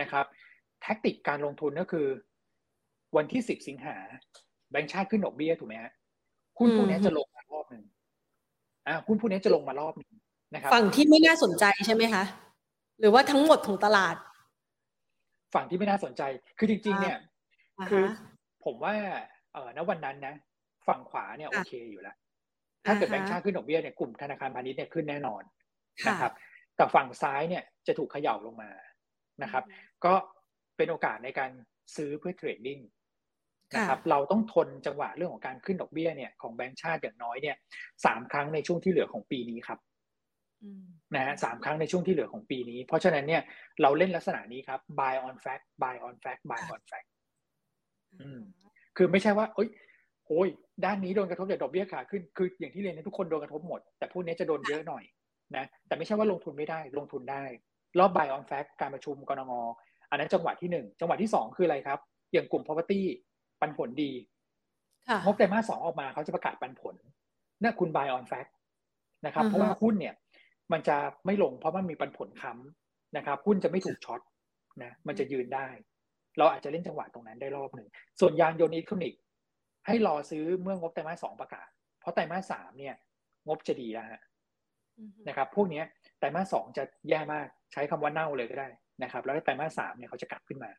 นะครับแท็กติกการลงทุนก็คือ วันที่สิบสิงหาแบงก์ชาติขึ้นดอกเบี้ยถูกไหมฮะหุ้นพวกนี้จะลงมารอบหนึ่งอ่าหุ้นพวกนี้จะลงมารอบนึงนะครับ ฝั่งที่ไม่น่าสนใจใช่ไหมคะหรือว่าทั้งหมดของตลาด ฝั่งที่ไม่น่าสนใจ คือจริง ๆ เนี่ย คือผมว่า เออณวันนั้นนะ ฝั่งขวาเนี่ยโอเคอยู่แล้ว ถ้าเกิดแบงค์ชาติขึ้นดอกเบี้ยเนี่ยกลุ่มธนาคารพาณิชย์เนี่ยขึ้นแน่นอนนะครับ แต่ฝั่งซ้ายเนี่ยจะถูกเขย่าลงมานะครับ ก็เป็นโอกาสในการซื้อเพื่อเทรดดิ้งนะครับเราต้องทนจังหวะเรื่องของการขึ้นดอกเบี้ยเนี่ยของแบงก์ชาติอย่างน้อยเนี่ยสามครั้งในช่วงที่เหลือของปีนี้ครับนะฮะสามครั้งในช่วงที่เหลือของปีนี้ เพราะฉะนั้นเนี่ยเราเล่นลักษณะนี้ครับ buy on fact buy on fact buy on fact คือไม่ใช่ว่าโอ้ยโอ้ยด้านนี้โดนกระทบจากดอกเบี้ยขาขึ้นคืออย่างที่เรียนทุกคนโดนกระทบหมด แต่พวกนี้จะโดนเยอะหน่อย นะแต่ไม่ใช่ว่าลงทุนไม่ได้ลงทุนได้ รอบ buy on fact การประชุมกรงงอันนั้นจังหวะที่หนึ่งจังหวะที่สองคืออะไรครับ อย่างกลุ่ม property ปันผลดีงบไตรมาสสองออกมาเขาจะประกาศปันผลนี่คุณ buy on fact นะครับเพราะว่าหุ้นเนี่ย มันจะไม่ลงเพราะมันมีปันผลค้ำนะครับหุ้นจะไม่ถูกช็อตนะมันจะยืนได้ เราอาจจะเล่นจังหวะตรงนั้นได้รอบหนึ่ง ส่วนยานยนต์อิเล็กทรอนิกส์ให้รอซื้อเมื่องบไตรมาสสองประกาศ เพราะไตรมาสสามเนี่ย งบจะดีแล้วฮะ นะครับ พวกนี้ไตรมาสสองจะแย่มากใช้คำว่าเน่าเลยก็ได้นะครับ แล้วไตรมาสสามเนี่ยเขาจะกลับขึ้นมา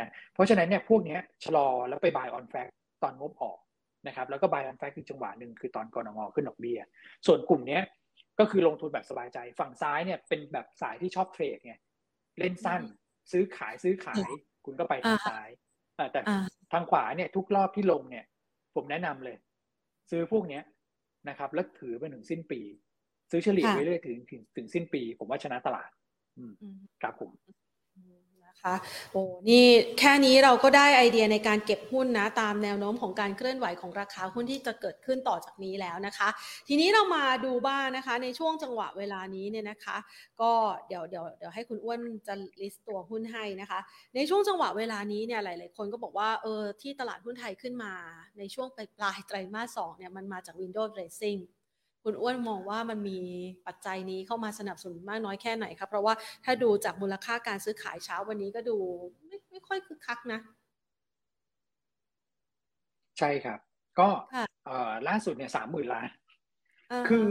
นะเพราะฉะนั้นเนี่ยพวกนี้ชะลอแล้วไป buy on fact ตอนงบออกนะครับแล้วก็ buy on fact อีกจังหวะหนึ่งคือตอนกรงงขึ้นดอกเบี้ยส่วนกลุ่มนี้ก็คือลงทุนแบบสบายใจฝั่งซ้ายเนี่ยเป็นแบบสายที่ชอบเทรดไงเล่นสั้น ซื้อขายซื้อขาย คุณก็ไปทางซ้ายแต่ทางขวาเนี่ยทุกรอบที่ลงเนี่ย ผมแนะนำเลย ซื้อพวกเนี้ยนะครับ แล้วถือไปถึงสิ้นปี ซื้อเฉลี่ยไปเรื่อยถึงถึงถึงสิ้นปี ผมว่าชนะตลาดอืมครับผมคะโอ้นี่แค่นี้เราก็ได้ไอเดียในการเก็บหุ้นนะตามแนวโน้มของการเคลื่อนไหวของราคาหุ้นที่จะเกิดขึ้นต่อจากนี้แล้วนะคะ ทีนี้เรามาดูบ้างนะคะ ในช่วงจังหวะเวลานี้เนี่ยนะคะ ก็เดี๋ยวเดี๋ยวเดี๋ยวให้คุณอ้วนจะลิสต์ตัวหุ้นให้นะคะ ในช่วงจังหวะเวลานี้เนี่ยหลาย ๆ คนก็บอกว่าเออที่ตลาดหุ้นไทยขึ้นมา ในช่วงปลายไตรมาสสองเนี่ยมันมาจาก Windows Dressing คุณอ้วนมองว่ามันมีปัจจัยนี้เข้ามาสนับสนุนมากน้อยแค่ไหนครับ เพราะว่าถ้าดูจากมูลค่าการซื้อขายเช้าวันนี้ก็ดูไม่ไม่ค่อยคึกคักนะ ใช่ครับ ก็ล่าสุดเนี่ยสามหมื่นล้าน คือ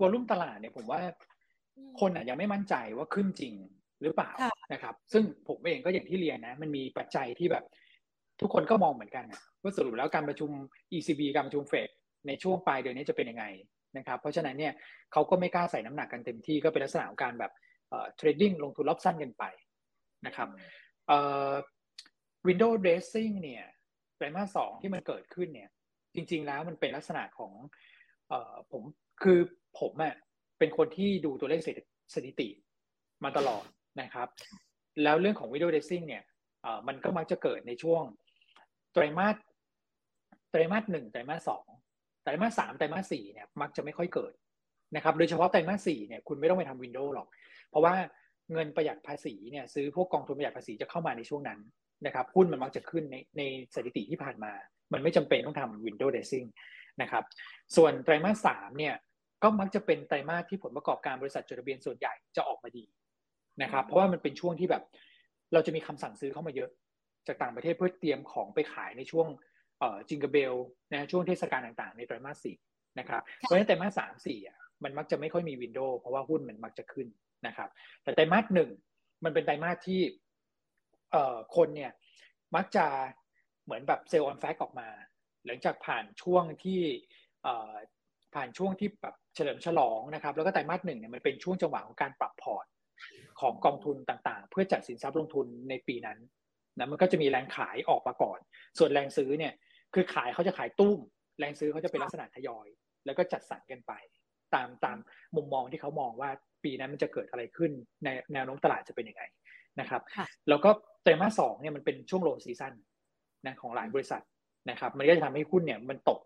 วอลุ่มตลาดเนี่ยผมว่า คนอะยังไม่มั่นใจว่าขึ้นจริงหรือเปล่านะครับ ซึ่งผมเองก็อย่างที่เรียนนะ มันมีปัจจัยที่แบบ ทุกคนก็มองเหมือนกันว่าสรุปแล้วการประชุม ECB การประชุมเฟด ในช่วงปลายเดือนนี้จะเป็นยังไงนะครับ เพราะฉะนั้นเนี่ยเขาก็ไม่กล้าใส่น้ำหนักกันเต็มที่ก็เป็นลักษณะของการแบบ trading ลงทุนรอบสั้นกันไปนะครับ window dressing เนี่ยไตรมาสสองที่มันเกิดขึ้นเนี่ย จริง ๆ แล้วมันเป็นลักษณะของออผมคือผมอะ่ะเป็นคนที่ดูตัวเลขสถิติมาตลอดนะครับ แล้วเรื่องของ window dressing เนี่ยมันก็มักจะเกิดในช่วงไตรมาสไตรมาสหนึ่งไตรมาสสอง ไตรมาสสามไตรมาสสี่เนี่ยมักจะไม่ค่อยเกิดนะครับโดยเฉพาะไตรมาสสี่เนี่ยคุณไม่ต้องไปทำวินโดว์หรอก เพราะว่าเงินประหยัดภาษีเนี่ยซื้อพวกกองทุนประหยัดภาษีจะเข้ามาในช่วงนั้นนะครับหุ้นมันมักจะขึ้นในในสถิติที่ผ่านมา มันไม่จำเป็นต้องทำวินโดว์เดซิ่งนะครับส่วนไตรมาสสามเนี่ยก็มักจะเป็นไตรมาสที่ผลประกอบการบริษัทจดทะเบียนส่วนใหญ่จะออกมาดีนะครับเพราะว่ามันเป็นช่วงที่แบบเราจะมีคำสั่งซื้อเข้ามาเยอะ จากต่างประเทศเพื่อเตรียมของไปขายในช่วง jingle bell นะช่วงเทศกาลต่างๆ ในไตรมาสสี่นะครับเพราะฉะนั้นไตรมาสสามสี่อะมันมักจะไม่ค่อยมี window เพราะว่าหุ้นมันมักจะขึ้นนะครับ แต่ไตรมาสหนึ่งมันเป็นไตรมาสที่เอ่อคนเนี่ยมักจะเหมือนแบบ sell on fact ออกมา หลังจากผ่านช่วงที่ผ่านช่วงที่แบบเฉลิมฉลองนะครับ แล้วก็ไตรมาสหนึ่งเนี่ยมันเป็นช่วงจังหวะของการปรับพอร์ตของกองทุนต่างๆ เพื่อจัดสินทรัพย์ลงทุนในปีนั้นนะมันก็จะมีแรงขายออกมาก่อน ส่วนแรงซื้อเนี่ย คือขายเขาจะขายตุ้ม แรงซื้อเขาจะเป็นลักษณะทยอย แล้วก็จัดสรรกันไป ตามตามมุมมองที่เขามองว่าปีนั้นมันจะเกิดอะไรขึ้นในแนวโน้มตลาดจะเป็นยังไงนะครับ แล้วก็ไตรมาสสองเนี่ยมันเป็นช่วงโลซีซันนะของหลายบริษัทนะครับ มันก็จะทำให้หุ้นเนี่ยมันตก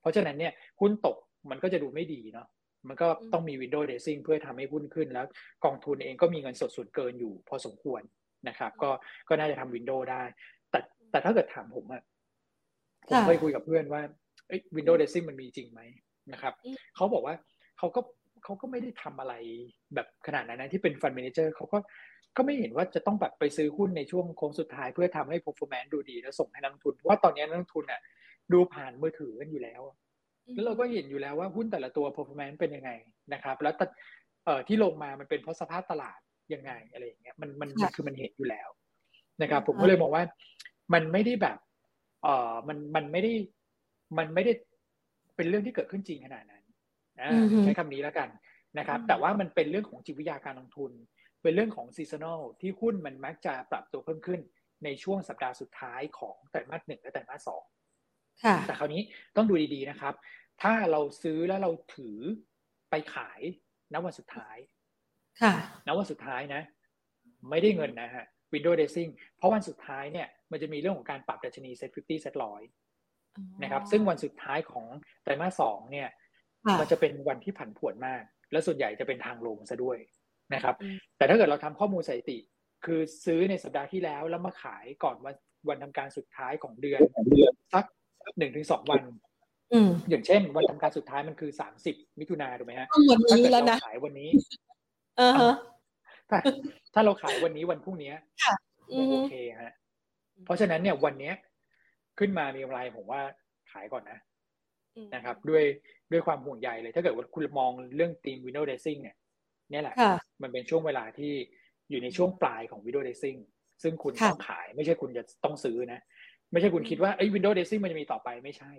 เพราะฉะนั้นเนี่ยหุ้นตกมันก็จะดูไม่ดีเนาะมันก็ต้องมี window dressing เพื่อทำให้หุ้นขึ้นแล้ว กองทุนเองก็มีเงินสดส่วนเกินอยู่ พอสมควรนะครับ ก็ก็น่าจะทำ window ได้ แต่แต่ถ้าเกิดถามผมอะ ผมเคยคุยกับเพื่อนว่า window dressing มันมีจริงไหมนะครับเขาบอกว่าเขาก็เขาก็ไม่ได้ทำอะไรแบบขนาดนั้นนะที่เป็น fund manager เขาก็ก็ไม่เห็นว่าจะต้องแบบไปซื้อหุ้นในช่วงโค้งสุดท้ายเพื่อทำให้ performance ดูดีแล้วส่งให้นักลงทุนเพราะว่าตอนนี้นักลงทุนอะดูผ่านมือถือกันอยู่แล้ว แล้วเราก็เห็นอยู่แล้วว่าหุ้นแต่ละตัว performance เป็นยังไงนะครับ แล้วเอ่อที่ลงมามันเป็นเพราะสภาพตลาดยังไงอะไรอย่างเงี้ยมันมันคือมันเห็นอยู่แล้วนะครับ ผมก็เลยมองว่ามันไม่ได้แบบ เอ่อมันมันไม่ได้มันไม่ได้เป็นเรื่องที่เกิดขึ้นจริงขนาดนั้นใช้คำนี้แล้วกันนะครับ แต่ว่ามันเป็นเรื่องของจิตวิทยาการลงทุน เป็นเรื่องของซีซันอลที่หุ้นมันมักจะปรับตัวเพิ่มขึ้นในช่วงสัปดาห์สุดท้ายของไตรมาสหนึ่งและไตรมาสสองแต่คราวนี้ต้องดูดีๆนะครับ ถ้าเราซื้อแล้วเราถือไปขายณวันสุดท้าย ค่ะณวันสุดท้ายนะ ไม่ได้เงินนะฮะ window dressing เพราะวันสุดท้ายเนี่ย มันจะมีเรื่องของการปรับดัชนี set 50 set ร้อยนะครับซึ่งวันสุดท้ายของไตรมาสสองเนี่ย มันจะเป็นวันที่ผันผวนมาก และส่วนใหญ่จะเป็นทางลงซะด้วยนะครับ แต่ถ้าเกิดเราทำข้อมูลสถิติ คือซื้อในสัปดาห์ที่แล้วแล้วมาขายก่อนวันวันทำการสุดท้ายของเดือนสักหนึ่งถึงสองวันอย่างเช่น วันทำการสุดท้ายมันคือสามสิบมิถุนาถูกไหมฮะถ้าเกิดเราขายวันนี้เออถ้าถ้าเราขายวันนี้วันพรุ่งนี้โอเคฮะ เพราะฉะนั้นเนี่ยวันเนี้ยขึ้นมามีกำไรผมว่าขายก่อนนะนะครับ ด้วยด้วยความห่วงใยเลย ถ้าเกิดว่าคุณมองเรื่อง theme window dressing เนี่ยนี่แหละ มันเป็นช่วงเวลาที่อยู่ในช่วงปลายของ window dressing ซึ่งคุณต้องขายไม่ใช่คุณจะต้องซื้อนะ ไม่ใช่คุณคิดว่าไอ้ window dressing มันจะมีต่อไปไม่ใช่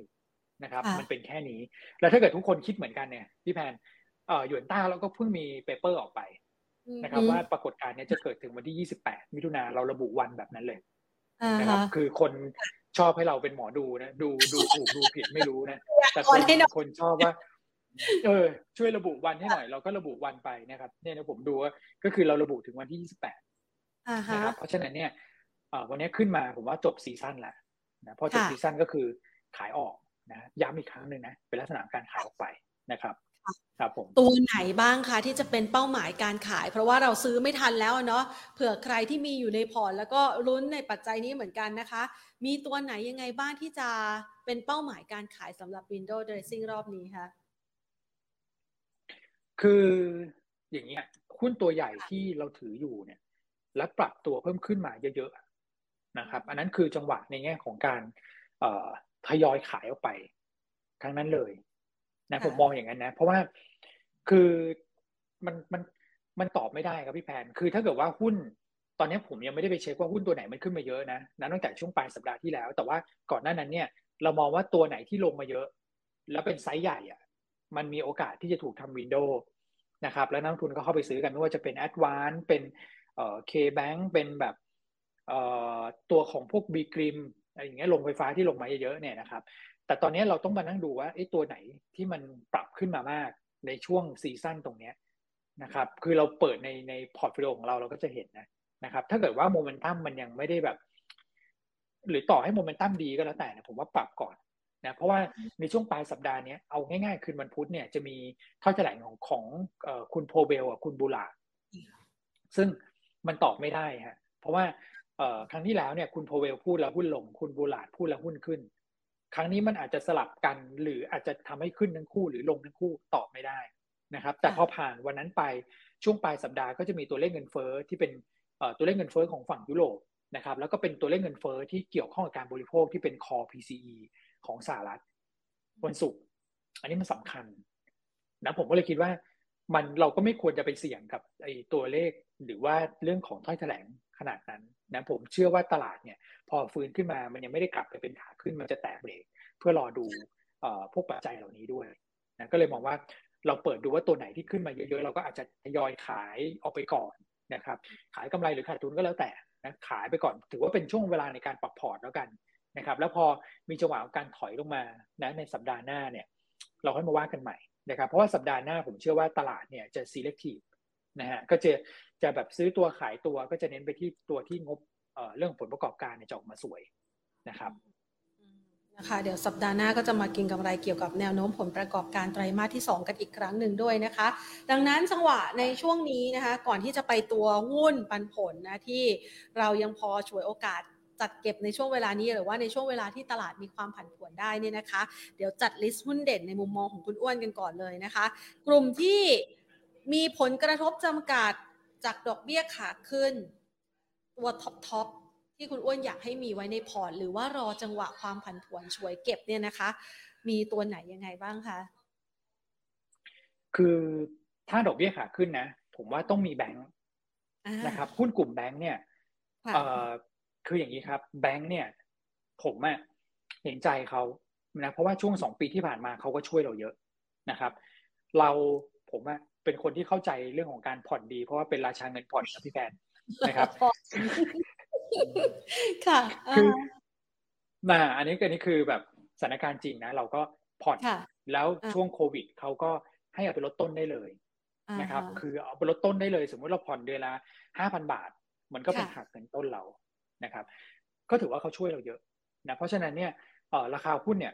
นะครับ มันเป็นแค่นี้ แล้วถ้าเกิดทุกคนคิดเหมือนกันเนี่ยพี่แพนเอ่อหยวนต้าแล้วก็เพิ่งมี paper ออกไปนะครับ ว่าปรากฏการณ์นี้จะเกิดถึงวันที่ 28 มิถุนาเราระบุวันแบบนั้นเลย นะครับ คือคนชอบให้เราเป็นหมอดูนะ ดูดูถูกดูผิดไม่รู้นะ แต่คนคนชอบว่าเออช่วยระบุวันให้หน่อยเราก็ระบุวันไปนะครับ เนี่ยนะผมดูว่าก็คือเราระบุถึงวันที่28นะครับเพราะฉะนั้นเนี่ยวันนี้ขึ้นมาผมว่าจบซีซั่นแล้วนะพอจบซีซั่นก็คือขายออกนะย้ำอีกครั้งหนึ่งนะเป็นลักษณะการขายออกไปนะครับ ครับผมตัวไหนบ้างคะที่จะเป็นเป้าหมายการขาย เพราะว่าเราซื้อไม่ทันแล้วเนาะเผื่อใครที่มีอยู่ในพอร์ตแล้วก็ลุ้นในปัจจัยนี้เหมือนกันนะคะ มีตัวไหนยังไงบ้างที่จะเป็นเป้าหมายการขายสำหรับ Windows Dressing รอบนี้คะคืออย่างเงี้ยหุ้นตัวใหญ่ที่เราถืออยู่เนี่ย และปรับตัวเพิ่มขึ้นมาเยอะๆนะครับ อันนั้นคือจังหวะในแง่ของการทยอยขายออกไปทั้งนั้นเลย นะผมมองอย่างนั้นนะ เพราะว่าคือมันมันมันตอบไม่ได้ครับพี่แพน คือถ้าเกิดว่าหุ้นตอนนี้ผมยังไม่ได้ไปเช็คว่าหุ้นตัวไหนมันขึ้นมาเยอะนะนะตั้งแต่ช่วงปลายสัปดาห์ที่แล้ว แต่ว่าก่อนหน้านั้นเนี่ย เรามองว่าตัวไหนที่ลงมาเยอะ แล้วเป็นไซส์ใหญ่อะ มันมีโอกาสที่จะถูกทำวินโดว์นะครับ แล้วนักทุนก็เข้าไปซื้อกันไม่ว่าจะเป็น a d v a n c e เป็นเอ่อ K-Bank เป็นแบบเอ่อตัวของพวก B g r i m อะไรอย่างเงี้ยลงไฟฟ้าที่ลงมาเยอะๆเนี่ยนะครับ แต่ตอนนี้เราต้องมานั่งดูว่าไอ้ตัวไหนที่มันปรับขึ้นมามากในช่วง season ตรงนี้นะครับ คือเราเปิดในใน portfolio ของเราเราก็จะเห็นนะนะครับ ถ้าเกิดว่าโมเมนตัมมันยังไม่ได้แบบ หรือต่อให้โมเมนตัมดีก็แล้วแต่นะผมว่าปรับก่อนนะเพราะว่าในช่วงปลายสัปดาห์นี้เอาง่ายๆ คืนวันพุธเนี่ยจะมีถ้อยแถลงของของคุณพาวเวลกับคุณบูลลาร์ดซึ่งมันตอบไม่ได้ฮะเพราะว่าครั้งที่แล้วเนี่ยคุณโพเวลพูดแล้วหุ้นลง คุณบูลาดพูดแล้วหุ้นขึ้น ครั้งนี้มันอาจจะสลับกัน หรืออาจจะทำให้ขึ้นทั้งคู่ หรือลงทั้งคู่ตอบไม่ได้นะครับ แต่พอผ่านวันนั้นไปช่วงปลายสัปดาห์ก็จะมีตัวเลขเงินเฟ้อที่เป็นตัวเลขเงินเฟ้อของฝั่งยุโรปนะครับ แล้วก็เป็นตัวเลขเงินเฟ้อที่เกี่ยวข้องกับการบริโภคที่เป็น core PCE ของสหรัฐวันศุกร์อันนี้มันสำคัญนะผมก็เลยคิดว่ามันเราก็ไม่ควรจะไปเสี่ยงกับไอ้ตัวเลขหรือว่าเรื่องของถ้อยแถลงขนาดนั้น นะผมเชื่อว่าตลาดเนี่ยพอฟื้นขึ้นมามันยังไม่ได้กลับไปเป็นขาขึ้นมันจะแตะเบรกเพื่อรอดูพวกปัจจัยเหล่านี้ด้วยนะก็เลยมองว่าเราเปิดดูว่าตัวไหนที่ขึ้นมาเยอะๆเราก็อาจจะทยอยขายออกไปก่อนนะครับขายกำไรหรือขาดทุนก็แล้วแต่นะขายไปก่อนถือว่าเป็นช่วงเวลาในการปรับพอร์ตแล้วกันนะครับแล้วพอมีจังหวะของการถอยลงมานะในสัปดาห์หน้าเนี่ยเราค่อยมาว่ากันใหม่นะครับเพราะว่าสัปดาห์หน้าผมเชื่อว่าตลาดเนี่ยจะ selective นะฮะก็จะจะแบบซื้อตัวขายตัวก็จะเน้นไปที่ตัวที่งบเรื่องผลประกอบการเนี่ยจะออกมาสวยนะครับนะคะเดี๋ยวสัปดาห์หน้าก็จะมากินกำไรเกี่ยวกับแนวโน้มผลประกอบการไตรมาสที่ 2 กันอีกครั้งหนึ่งด้วยนะคะ ดังนั้นจังหวะในช่วงนี้นะคะก่อนที่จะไปตัวหุ้นปันผลนะที่เรายังพอช่วยโอกาสจัดเก็บในช่วงเวลานี้หรือว่าในช่วงเวลาที่ตลาดมีความผันผวนได้เนี่ยนะคะ เดี๋ยวจัด list หุ้นเด่นในมุมมองของคุณอ้วนกันก่อนเลยนะคะ กลุ่มที่ มีผลกระทบจำกัดจากดอกเบี้ยขาขึ้น ตัว top top ที่คุณอ้วนอยากให้มีไว้ในพอร์ต หรือว่ารอจังหวะความผันผวนช่วยเก็บเนี่ยนะคะ มีตัวไหนยังไงบ้างคะคือถ้าดอกเบี้ยขาขึ้นนะ ผมว่าต้องมีแบงค์นะครับหุ้นกลุ่มแบงค์เนี่ยเอ่อคืออย่างนี้ครับ แบงค์เนี่ย ผมอะเห็นใจเขานะเพราะว่าช่วงสองปีที่ผ่านมาเขาก็ช่วยเราเยอะนะครับ เราผมอะ เป็นคนที่เข้าใจเรื่องของการผ่อนดี เพราะว่าเป็นราชาเงินผ่อนนะพี่แฟนนะครับ ค่ะคือน่าอันนี้อันนี้คือแบบสถานการณ์จริงนะ เราก็ผ่อนแล้วช่วงโควิดเขาก็ให้เอาไปลดต้นได้เลยนะครับ คือเอาไปลดต้นได้เลย สมมติเราผ่อนเดือนละห้าพันบาท มันก็เป็นหักเงินต้นเรานะครับ ก็ถือว่าเขาช่วยเราเยอะนะเพราะฉะนั้นเนี่ยราคาหุ้นเนี่ย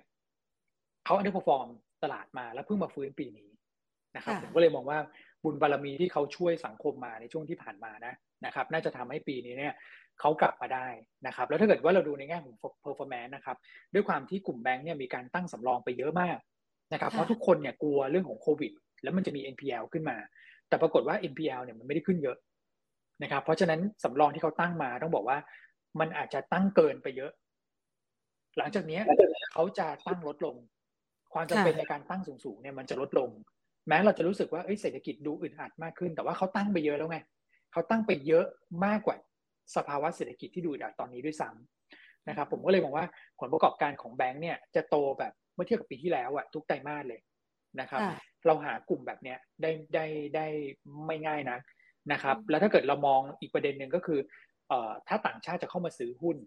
เขาอันดับฟอร์มตลาดมาแล้วเพิ่งมาฟื้นปีนี้ นะครับผมก็เลยมองว่าบุญบารรมีที่เขาช่วยสังคมมาในช่วงที่ผ่านมานะนะครับ น่าจะทำให้ปีนี้เนี่ยเขากลับมาได้นะครับ แล้วถ้าเกิดว่าเราดูในแง่ของ performance นะครับ ด้วยความที่กลุ่มแบงค์เนี่ยมีการตั้งสำรองไปเยอะมากนะครับ เพราะทุกคนเนี่ยกลัวเรื่องของโควิด แล้วมันจะมี NPL ขึ้นมา แต่ปรากฏว่า NPL เนี่ยมันไม่ได้ขึ้นเยอะนะครับ เพราะฉะนั้นสำรองที่เขาตั้งมาต้องบอกว่ามันอาจจะตั้งเกินไปเยอะ หลังจากนี้เขาจะตั้งลดลง ความจำเป็นในการตั้งสูงๆเนี่ยมันจะลดลง แม้เราจะรู้สึกว่าเศรษฐกิจดูอึดอัดมากขึ้น แต่ว่าเขาตั้งไปเยอะแล้วไงเขาตั้งไปเยอะมากกว่าสภาวะเศรษฐกิจที่ดูดัดตอนนี้ด้วยซ้ำนะครับ ผมก็เลยมองว่าผลประกอบการของแบงก์เนี่ยจะโตแบบเมื่อเทียบกับปีที่แล้วอะทุกไตรมาสเลยนะครับ เราหากลุ่มแบบเนี้ยได้ได้ได้ไม่ง่ายนะนะครับ แล้วถ้าเกิดเรามองอีกประเด็นหนึ่งก็คือเอ่อถ้าต่างชาติจะเข้ามาซื้อหุ้น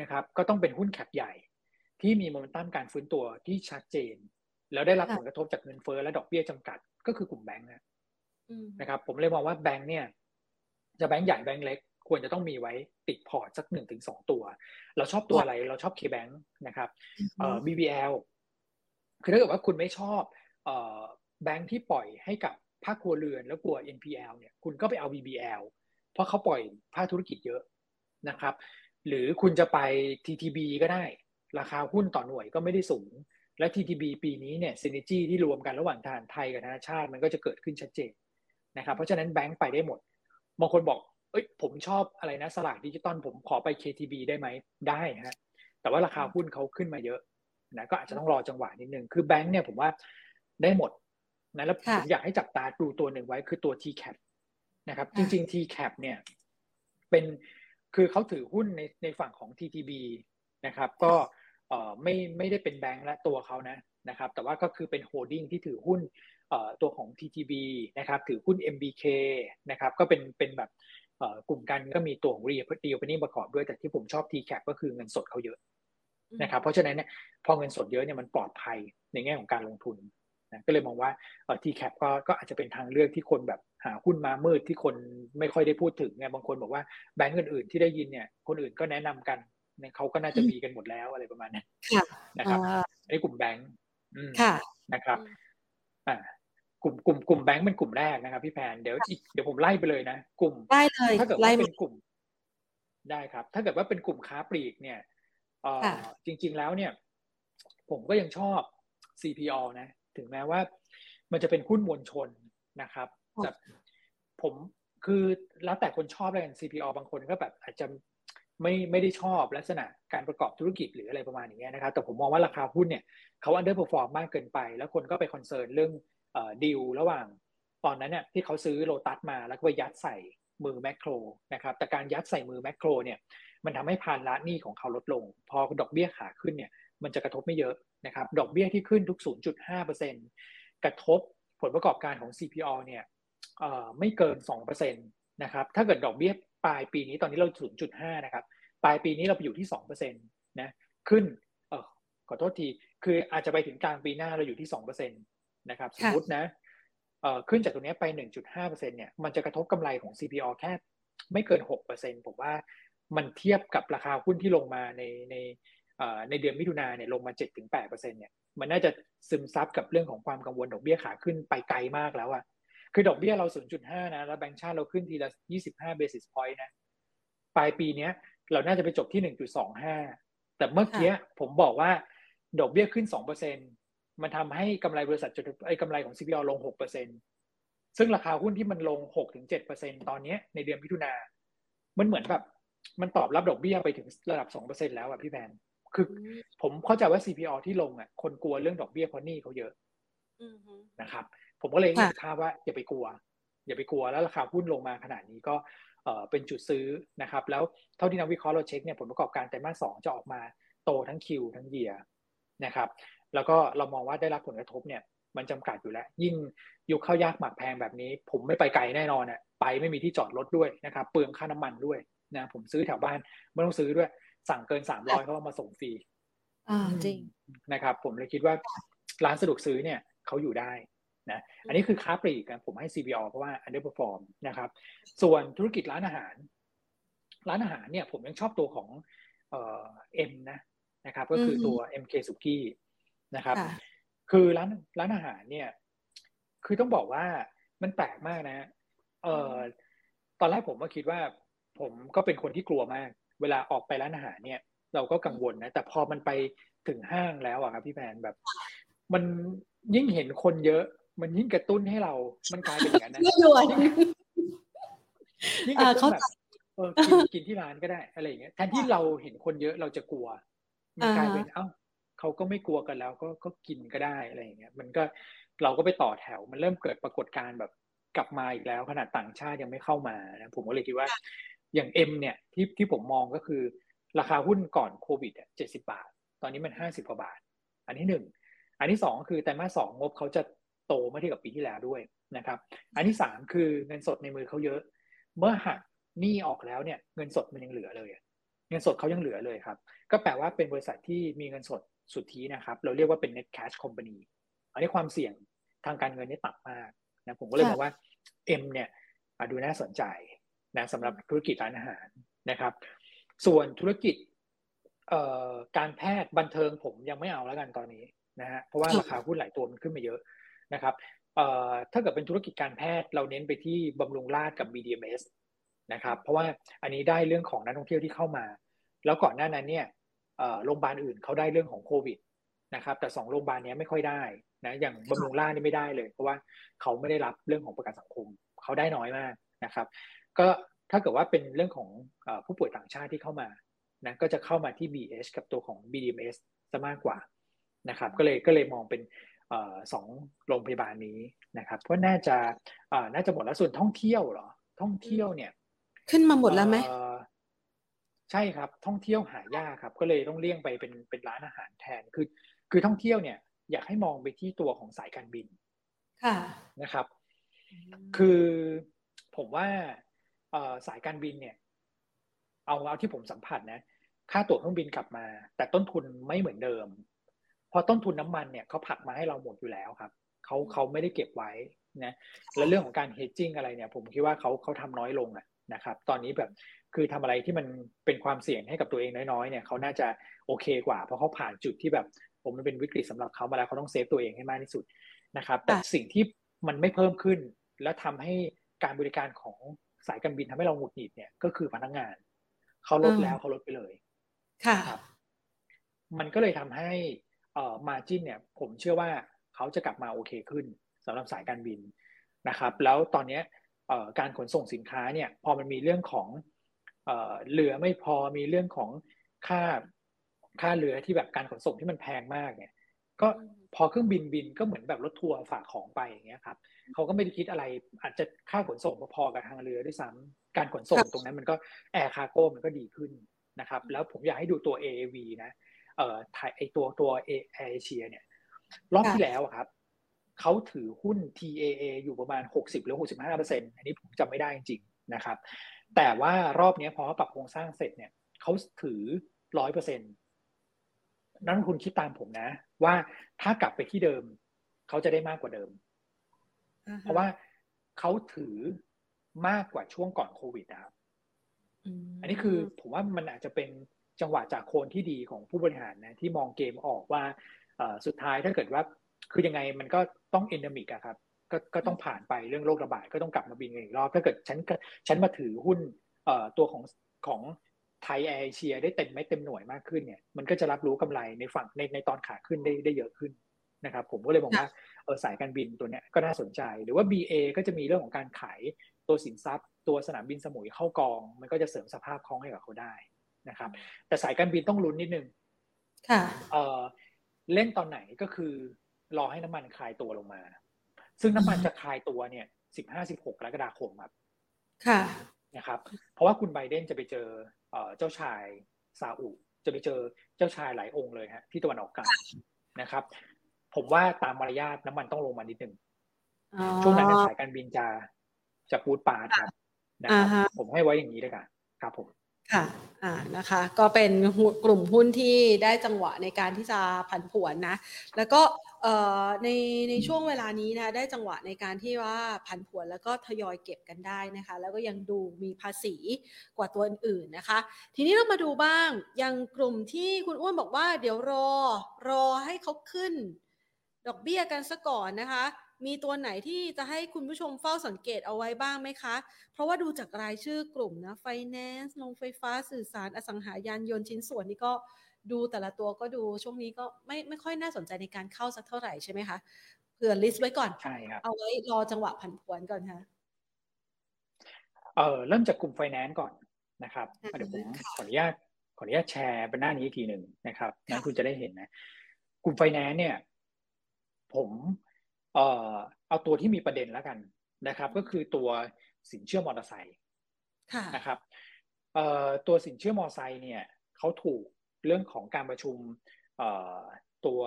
นะครับ ก็ต้องเป็นหุ้นแคปใหญ่ ที่มีโมเมนตัมการฟื้นตัวที่ชัดเจน แล้วได้รับผลกระทบจากเงินเฟ้อและดอกเบี้ยจำกัด ก็คือกลุ่มแบงค์นะครับ ผมเลยมองว่าแบงค์เนี่ย จะแบงค์ใหญ่แบงค์เล็ก ควรจะต้องมีไว้ติดพอร์ตสักหนึ่งถึงสองตัว เราชอบตัวอะไรเราชอบ K-Bank นะครับเอ่อ BBL คือถ้าเกิดว่าคุณไม่ชอบเอ่อแบงค์ที่ปล่อยให้กับภาคครัวเรือนแล้วกลัว NPL เนี่ยคุณก็ไปเอา BBL เพราะเขาปล่อยภาคธุรกิจเยอะนะครับ หรือคุณจะไป TTB ก็ได้ ราคาหุ้นต่อหน่วยก็ไม่ได้สูง และ TTB ปีนี้เนี่ยซินจีที่รวมกันระหว่างทางไทยกับธนาชาติมันก็จะเกิดขึ้นชัดเจนนะครับเพราะฉะนั้นแบงค์ไปได้หมดบางคนบอกเอ้ยผมชอบอะไรนะสลากดิจิตอลผมขอไป KTB ได้ไหมได้ฮะแต่ว่าราคาหุ้นเขาขึ้นมาเยอะนะก็อาจจะต้องรอจังหวะนิดนึงคือแบงค์เนี่ยผมว่าได้หมดนะแล้วผมอยากให้จับตาดูตัวหนึ่งไว้คือตัว TCAP นะครับจริง ๆ TCAP เนี่ยเป็นคือเขาถือหุ้นในในฝั่งของ TTB นะครับ ก็เอ่อ ไม่ไม่ได้เป็นแบงค์และตัวเขานะนะครับ แต่ว่าก็คือเป็น holding ที่ถือหุ้นเอ่อตัวของ TTB นะครับ ถือหุ้น MBK นะครับ ก็เป็นเป็นแบบกลุ่มการก็มีตัวของรีดีโอเปนิ่งประกอบด้วย แต่ที่ผมชอบ t c a p ก็คือเงินสดเขาเยอะนะครับ เพราะฉะนั้นเนี่ยพอเงินสดเยอะเนี่ยมันปลอดภัยในแง่ของการลงทุนนะก็เลยมองว่าเอ่อ t c a p ก็ก็อาจจะเป็นทางเลือกที่คนแบบหาหุ้นมามืดที่คนไม่ค่อยได้พูดถึงไงบางคนบอกว่าแบงก์อื่นๆที่ได้ยินเนี่ยคนอื่นก็แนะนำกัน เขาก็น่าจะมีกันหมดแล้วอะไรประมาณนี้นะครับอันนี้กลุ่มแบงก์นะครับอ่ากลุ่มกลุ่มกลุ่มแบงก์เป็นกลุ่มแรกนะครับ พี่แพนเดี๋ยวเดี๋ยวผมไล่ไปเลยนะกลุ่มได้เลยถ้าเกิดว่าเป็นกลุ่ม ได้ครับ ถ้าเกิดว่าเป็นกลุ่มค้าปลีกเนี่ยเออจริง ๆแล้วเนี่ย ผมก็ยังชอบ CPO นะ ถึงแม้ว่า มันจะเป็นหุ้นมวลชนนะครับแต่ผมคือแล้วแต่คนชอบอะไรกัน CPO บางคนก็แบบอาจจะ ไม่ไม่ได้ชอบลักษณะการประกอบธุรกิจหรืออะไรประมาณนี้นะครับแต่ผมมองว่าราคาหุ้นเนี่ยเขา underperform มากเกินไป แล้วคนก็ไป concern เรื่องดีลระหว่างตอนนั้นเนี่ยที่เขาซื้อโลตัสมาแล้วก็ไปยัดใส่มือแมคโครนะครับแต่การยัดใส่มือแมคโครเนี่ยมันทำให้ภาระหนี้ของเขาลดลง พอดอกเบี้ยขาขึ้นเนี่ยมันจะกระทบไม่เยอะนะครับดอกเบี้ยที่ขึ้นทุก 0.5%กระทบผลประกอบการของ CPALL เนี่ยไม่เกิน 2%นะครับถ้าเกิดดอกเบี้ย ปลายปีนี้ตอนนี้เรา0.5นะครับ ปลายปีนี้เราไปอยู่ที่2%นะขึ้นเออขอโทษที คืออาจจะไปถึงกลางปีหน้าเราอยู่ที่2%นะครับสมมตินะเอ่อขึ้นจากตรงนี้ไป1.5%เนี่ยมันจะกระทบกำไรของ CPO แค่ไม่เกิน6%ผมว่ามันเทียบกับราคาหุ้นที่ลงมาในในในเดือนมิถุนาเนี่ยลงมา 7-8%เนี่ยมันน่าจะซึมซับกับเรื่องของความกังวลดอกเบี้ยขาขึ้นไปไกลมากแล้วอะ คือดอกเบี้ยเรา 0.5 นะ แล้วแบงก์ชาติเราขึ้นทีละ 25 basis point นะ ปลายปีนี้เราน่าจะไปจบที่ 1.25 แต่เมื่อกี้ผมบอกว่า ดอกเบี้ยขึ้น 2%มันทำให้กำไรบริษัทจดไอ้กำไรของ CPO ลง 6%ซึ่งราคาหุ้นที่มันลง 6-7%ตอนนี้ในเดือนมิถุนามันเหมือนแบบมันตอบรับดอกเบี้ยไปถึงระดับ 2%แล้วอะพี่แพนคือผมเข้าใจว่า CPO ที่ลงอะคนกลัวเรื่องดอกเบี้ยเพราะนี่เขาเยอะนะครับ ผมก็เลยเห็นภาพว่าอย่าไปกลัว อย่าไปกลัวแล้วราคาหุ้นลงมาขนาดนี้ก็เออเป็นจุดซื้อนะครับ แล้วเท่าที่นักวิเคราะห์เราเช็คเนี่ยผลประกอบการไตรมาสสองจะออกมาโตทั้งคิวทั้งเยียนะครับ แล้วก็เรามองว่าได้รับผลกระทบเนี่ยมันจำกัดอยู่แล้ว ยิ่งยุคเข้ายากหมากแพงแบบนี้ ผมไม่ไปไกลแน่นอนอะไปไม่มีที่จอดรถด้วยนะครับ เปลืองค่าน้ำมันด้วยนะผมซื้อแถวบ้านไม่ต้องซื้อด้วย สั่งเกินสามร้อยเขามาส่งฟรีอ่าจริงนะครับ ผมเลยคิดว่าร้านสะดวกซื้อเนี่ยเขาอยู่ได้ นะอันนี้คือค้าปลีกกันผมให้ CBO เพราะว่า underperform นะครับ ส่วนธุรกิจร้านอาหาร ร้านอาหารเนี่ยผมยังชอบตัวของเอ็มนะนะครับ ก็คือตัว MK สุกี้นะครับ คือร้านร้านอาหารเนี่ย คือต้องบอกว่ามันแปลกมากนะเอ่อตอนแรกผมก็คิดว่า ผมก็เป็นคนที่กลัวมาก เวลาออกไปร้านอาหารเนี่ย เราก็กังวลนะแต่พอมันไปถึงห้างแล้วอะครับพี่แพนแบบ มันยิ่งเห็นคนเยอะ มันยิ่งกระตุ้นให้เรา มันกลายเป็นอย่างนั้นนะยิ่งกระตุ้นแบบเออกินกินที่ร้านก็ได้อะไรอย่างเงี้ยแทนที่เราเห็นคนเยอะเราจะกลัว มันกลายเป็นเอ้าเขาก็ไม่กลัวกันแล้วก็ก็กินก็ได้อะไรอย่างเงี้ย มันก็เราก็ไปต่อแถว มันเริ่มเกิดปรากฏการณ์แบบกลับมาอีกแล้วขนาดต่างชาติยังไม่เข้ามานะผมก็เลยคิดว่า อย่างเอ็มเนี่ยที่ที่ผมมองก็คือ ราคาหุ้นก่อนโควิดเจ็ดสิบาท ตอนนี้มันห้าสิบกว่าบาท อันที่หนึ่งอันที่สองคือแต่มาสองงบเขาจะ โตเมื่อเทียบกับปีที่แล้วด้วยนะครับ อันที่สามคือเงินสดในมือเขาเยอะ เมื่อหักหนี้ออกแล้วเนี่ยเงินสดมันยังเหลือเลย เงินสดเขายังเหลือเลยครับ ก็แปลว่าเป็นบริษัทที่มีเงินสดสุทธินะครับ เราเรียกว่าเป็น net cash company อันนี้ความเสี่ยงทางการเงินนี่ต่ำมากนะผมก็เลยมองว่า M เนี่ยดูน่าสนใจนะสำหรับธุรกิจร้านอาหารนะครับ ส่วนธุรกิจการแพทย์บันเทิงผมยังไม่เอาแล้วกันตอนนี้นะฮะเพราะว่าราคาหุ้นหลายตัวมันขึ้นมาเยอะ นะครับถ้าเกิดเป็นธุรกิจการแพทย์เราเน้นไปที่บำรุงราชกับ BDMS นะครับเพราะว่าอันนี้ได้เรื่องของนักท่องเที่ยวที่เข้ามา แล้วก่อนหน้านั้นเนี่ยโรงพยาบาลอื่นเขาได้เรื่องของโควิดนะครับแต่สองโรงพยาบาลนี้ไม่ค่อยได้นะอย่างบำรุงราชนี่ไม่ได้เลย เพราะว่าเขาไม่ได้รับเรื่องของประกันสังคมเขาได้น้อยมากนะครับ ก็ถ้าเกิดว่าเป็นเรื่องของผู้ป่วยต่างชาติที่เข้ามานะก็จะเข้ามาที่ BH กับตัวของ BDMS ซะมากกว่านะครับก็เลยก็เลยมองเป็น สองโรงพยาบาลนี้นะครับเพราะน่าจะน่าจะหมดแล้วส่วนท่องเที่ยวเหรอ ท่องเที่ยวเนี่ย ขึ้นมาหมดแล้วไหมใช่ครับ ท่องเที่ยวหายากครับ ก็เลยต้องเลี่ยงไปเป็นเป็นร้านอาหารแทนคือคือท่องเที่ยวเนี่ย อยากให้มองไปที่ตัวของสายการบิน ค่ะนะครับ คือผมว่าสายการบินเนี่ย เอาเอาที่ผมสัมผัสนะ ค่าตั๋วเครื่องบินกลับมา แต่ต้นทุนไม่เหมือนเดิม พอต้นทุนน้ำมันเนี่ยเขาผักมาให้เราหมดอยู่แล้วครับเขาเขาไม่ได้เก็บไว้นะและเรื่องของการเฮดจิ้งอะไรเนี่ย ผมคิดว่าเขาเขาทำน้อยลงนะครับ ตอนนี้แบบคือทำอะไรที่มันเป็นความเสี่ยงให้กับตัวเองน้อยๆเนี่ยเขาน่าจะโอเคกว่า เพราะเขาผ่านจุดที่แบบผมมันเป็นวิกฤตสำหรับเขามาแล้วเขาต้องเซฟตัวเองให้มากที่สุดนะครับ แต่สิ่งที่มันไม่เพิ่มขึ้น และทำให้การบริการของสายการบินทำให้เราหงุดหงิดเนี่ยก็คือพนักงานเขาลดแล้วเขาลดไปเลย ค่ะมันก็เลยทำให้ เอ่อ margin เนี่ยผมเชื่อว่าเขาจะกลับมาโอเคขึ้นสำหรับสายการบินนะครับ แล้วตอนนี้เอ่อการขนส่งสินค้าเนี่ยพอมันมีเรื่องของเอ่อเรือไม่พอมีเรื่องของค่าค่าเรือที่แบบการขนส่งที่มันแพงมากเนี่ยก็พอเครื่องบินบินก็เหมือนแบบรถทัวร์ฝากของไปอย่างเงี้ยครับเขาก็ไม่ได้คิดอะไรอาจจะค่าขนส่งพอๆกับทางเรือด้วยซ้ำการขนส่งตรงนั้นมันก็ air cargo มันก็ดีขึ้นนะครับแล้วผมอยากให้ดูตัว AAV นะ เอ่อไทยไอตัวตัวเอเอเชียเนี่ยรอบที่แล้วครับเขาถือหุ้น TAA อยู่ประมาณ 60 หรือ 65เปอร์เซ็นอันนี้ผมจำไม่ได้จริงๆนะครับ แต่ว่ารอบนี้พอเขาปรับโครงสร้างเสร็จเนี่ยเขาถือร้อยเปอร์เซ็นต์นักคุณคิดตามผมนะ ว่าถ้ากลับไปที่เดิม เขาจะได้มากกว่าเดิม เพราะว่าเขาถือมากกว่าช่วงก่อนโควิดนะครับอันนี้คือผมว่ามันอาจจะเป็น จังหวะจะโคนที่ดีของผู้บริหารนะที่มองเกมออกว่าสุดท้ายถ้าเกิดว่าคือยังไงมันก็ต้อง endemic อะครับก็ก็ต้องผ่านไปเรื่องโรคระบาดก็ต้องกลับมาบินอีกรอบ ถ้าเกิดฉันฉันมาถือหุ้นเอ่อตัวของของไทยแอร์เอเชียได้เต็มไม่เต็มหน่วยมากขึ้นเนี่ยมันก็จะรับรู้กำไรในฝั่งในในตอนขาขึ้นได้ได้เยอะขึ้นนะครับผมก็เลยบอกว่าเออสายการบินตัวเนี้ยก็น่าสนใจ หรือว่า BA ก็จะมีเรื่องของการขายตัวสินทรัพย์ ตัวสนามบินสมุยเข้ากอง มันก็จะเสริมสภาพคล่องให้กับเขาได้ นะครับ แต่สายการบินต้องลุ้นนิดนึงค่ะเออเล่นตอนไหนก็คือรอให้น้ำมันคลายตัวลงมา ซึ่งน้ำมันจะคลายตัวเนี่ยสิบห้าสิบหกกรกฎาคมครับค่ะนะครับ เพราะว่าคุณไบเดนจะไปเจอเจ้าชายซาอุจะไปเจอเจ้าชายหลายองค์เลยฮะที่ตะวันออกกลางนะครับ ผมว่าตามมารยาทน้ำมันต้องลงมานิดนึงช่วงนั้นสายการบินจะจะพูดปาดครับนะครับผมให้ไว้อย่างนี้เลยกันครับผม ค่ะอ่านะคะก็เป็นกลุ่มหุ้นที่ได้จังหวะในการที่จะผันผวนนะ แล้วก็ในในช่วงเวลานี้นะได้จังหวะในการที่ว่าผันผวนแล้วก็ทยอยเก็บกันได้นะคะ แล้วก็ยังดูมีภาษีกว่าตัวอื่นๆนะคะ ทีนี้เรามาดูบ้างยังกลุ่มที่คุณอ้วนบอกว่าเดี๋ยวรอรอให้เขาขึ้น ดอกเบี้ยกันซะก่อนนะคะ มีตัวไหนที่จะให้คุณผู้ชมเฝ้าสังเกตเอาไว้บ้างไหมคะ เพราะว่าดูจากรายชื่อกลุ่มนะไฟแนนซ์โรงไฟฟ้าสื่อสารอสังหายานยนต์ชิ้นส่วนนี่ก็ดูแต่ละตัวก็ดูช่วงนี้ก็ไม่ไม่ค่อยน่าสนใจในการเข้าสักเท่าไหร่ใช่ไหมคะเผื่อ list ไว้ก่อนใช่ครับเอาไว้รอจังหวะผันผวนก่อนค่ะเออเริ่มจากกลุ่มไฟแนนซ์ก่อนนะครับเดี๋ยวผมขออนุญาตขออนุญาตแชร์เป็นหน้านี้ทีหนึ่งนะครับนั้นคุณจะได้เห็นนะ กลุ่มไฟแนนซ์เนี่ย ผม เอ่อเอาตัวที่มีประเด็นแล้วกันนะครับ ก็คือตัวสินเชื่อมอเตอร์ไซค์นะครับเอ่อตัวสินเชื่อมอเตอร์ไซค์เนี่ยเขาถูกเรื่องของการประชุมเอ่อตัว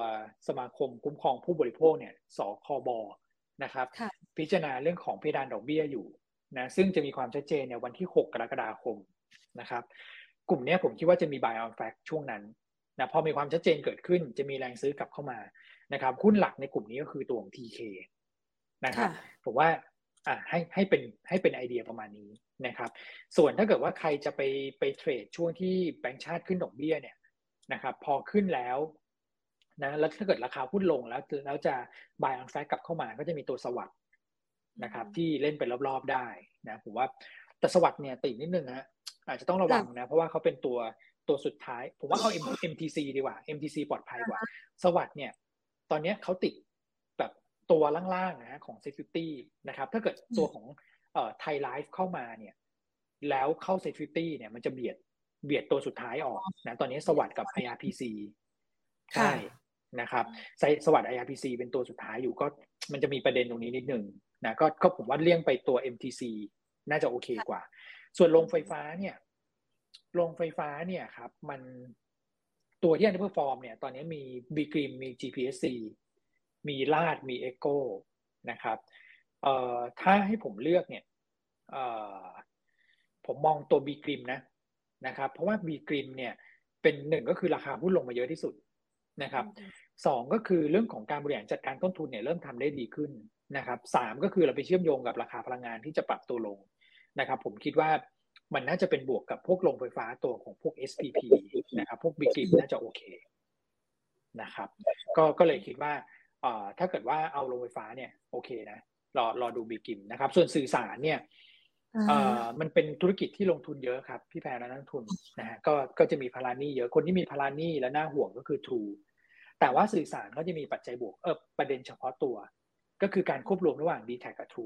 สมาคมคุ้มครองผู้บริโภคเนี่ยสคบนะครับ พิจารณาเรื่องของเพดานดอกเบี้ยอยู่นะซึ่งจะมีความชัดเจนในวันที่ 6 กรกฎาคมนะครับ กลุ่มนี้ผมคิดว่าจะมี buy on fact ช่วงนั้นนะพอมีความชัดเจนเกิดขึ้นจะมีแรงซื้อกลับเข้ามา นะครับหุ้นหลักในกลุ่มนี้ก็คือตัวของ TK นะครับผมว่าอ่าให้ให้เป็นให้เป็นไอเดียประมาณนี้นะครับ ส่วนถ้าเกิดว่าใครจะไปไปเทรดช่วงที่แบงก์ชาติขึ้นดอกเบี้ยเนี่ยนะครับ พอขึ้นแล้วนะแล้วถ้าเกิดราคาหุ้นลงแล้วแล้วจะ buy on fact กลับเข้ามาก็จะมีตัวสวัสด์นะครับที่เล่นเป็นรอบๆได้นะผมว่าแต่สวัสด์เนี่ยติดนิดนึงนะอาจจะต้องระวังนะ เพราะว่าเขาเป็นตัวตัวสุดท้าย ผมว่าเอา MTC ดีกว่า MTC ปลอดภัยกว่า สวัสด์เนี่ย ตอนนี้เขาติดแบบตัวล่างๆนะของ Security นะครับ ถ้าเกิดตัวของเอ่อไทยไลฟ์เข้ามาเนี่ย แล้วเข้า Security เนี่ยมันจะเบียดเบียดตัวสุดท้ายออกนะตอนนี้ SAWAD กับ IRPC ใช่นะครับสวัสด์ IRPC เป็นตัวสุดท้ายอยู่ก็มันจะมีประเด็นตรงนี้นิดนึงนะก็ก็ผมว่าเลี่ยงไปตัว MTC น่าจะโอเคกว่า ส่วนโรงไฟฟ้าเนี่ยโรงไฟฟ้าเนี่ยครับ มัน ตัวที่ underperform เนี่ย ตอนนี้มีบีกริมมี GPSC มีราชมีเอ็กโกนะครับเอ่อถ้าให้ผมเลือกเนี่ยเอ่อผมมองตัวบีกริมนะนะครับ เพราะว่าบีกริมเนี่ยเป็นหนึ่งก็คือราคาหุ้นลงมาเยอะที่สุดนะครับสองก็คือเรื่องของการบริหารจัดการต้นทุนเนี่ยเริ่มทำได้ดีขึ้นนะครับสามก็คือเราไปเชื่อมโยงกับราคาพลังงานที่จะปรับตัวลงนะครับ ผมคิดว่า มันน่าจะเป็นบวกกับพวกโรงไฟฟ้าตัวของพวก SPP นะครับ พวกบิ๊กน่าจะโอเคนะครับ ก็ก็เลยคิดว่าถ้าเกิดว่าเอาโรงไฟฟ้าเนี่ยโอเคนะรอรอดูบิ๊กิมนะครับ ส่วนสื่อสารเนี่ยมันเป็นธุรกิจที่ลงทุนเยอะครับ พี่แพรและนักทุนนะฮะก็ก็จะมีพารานี่เยอะคนที่มีพารานี่และน่าห่วงก็คือทูแต่ว่าสื่อสารก็จะมีปัจจัยบวกเออประเด็นเฉพาะตัว ก็คือการควบรวมระหว่าง d t แทกับทู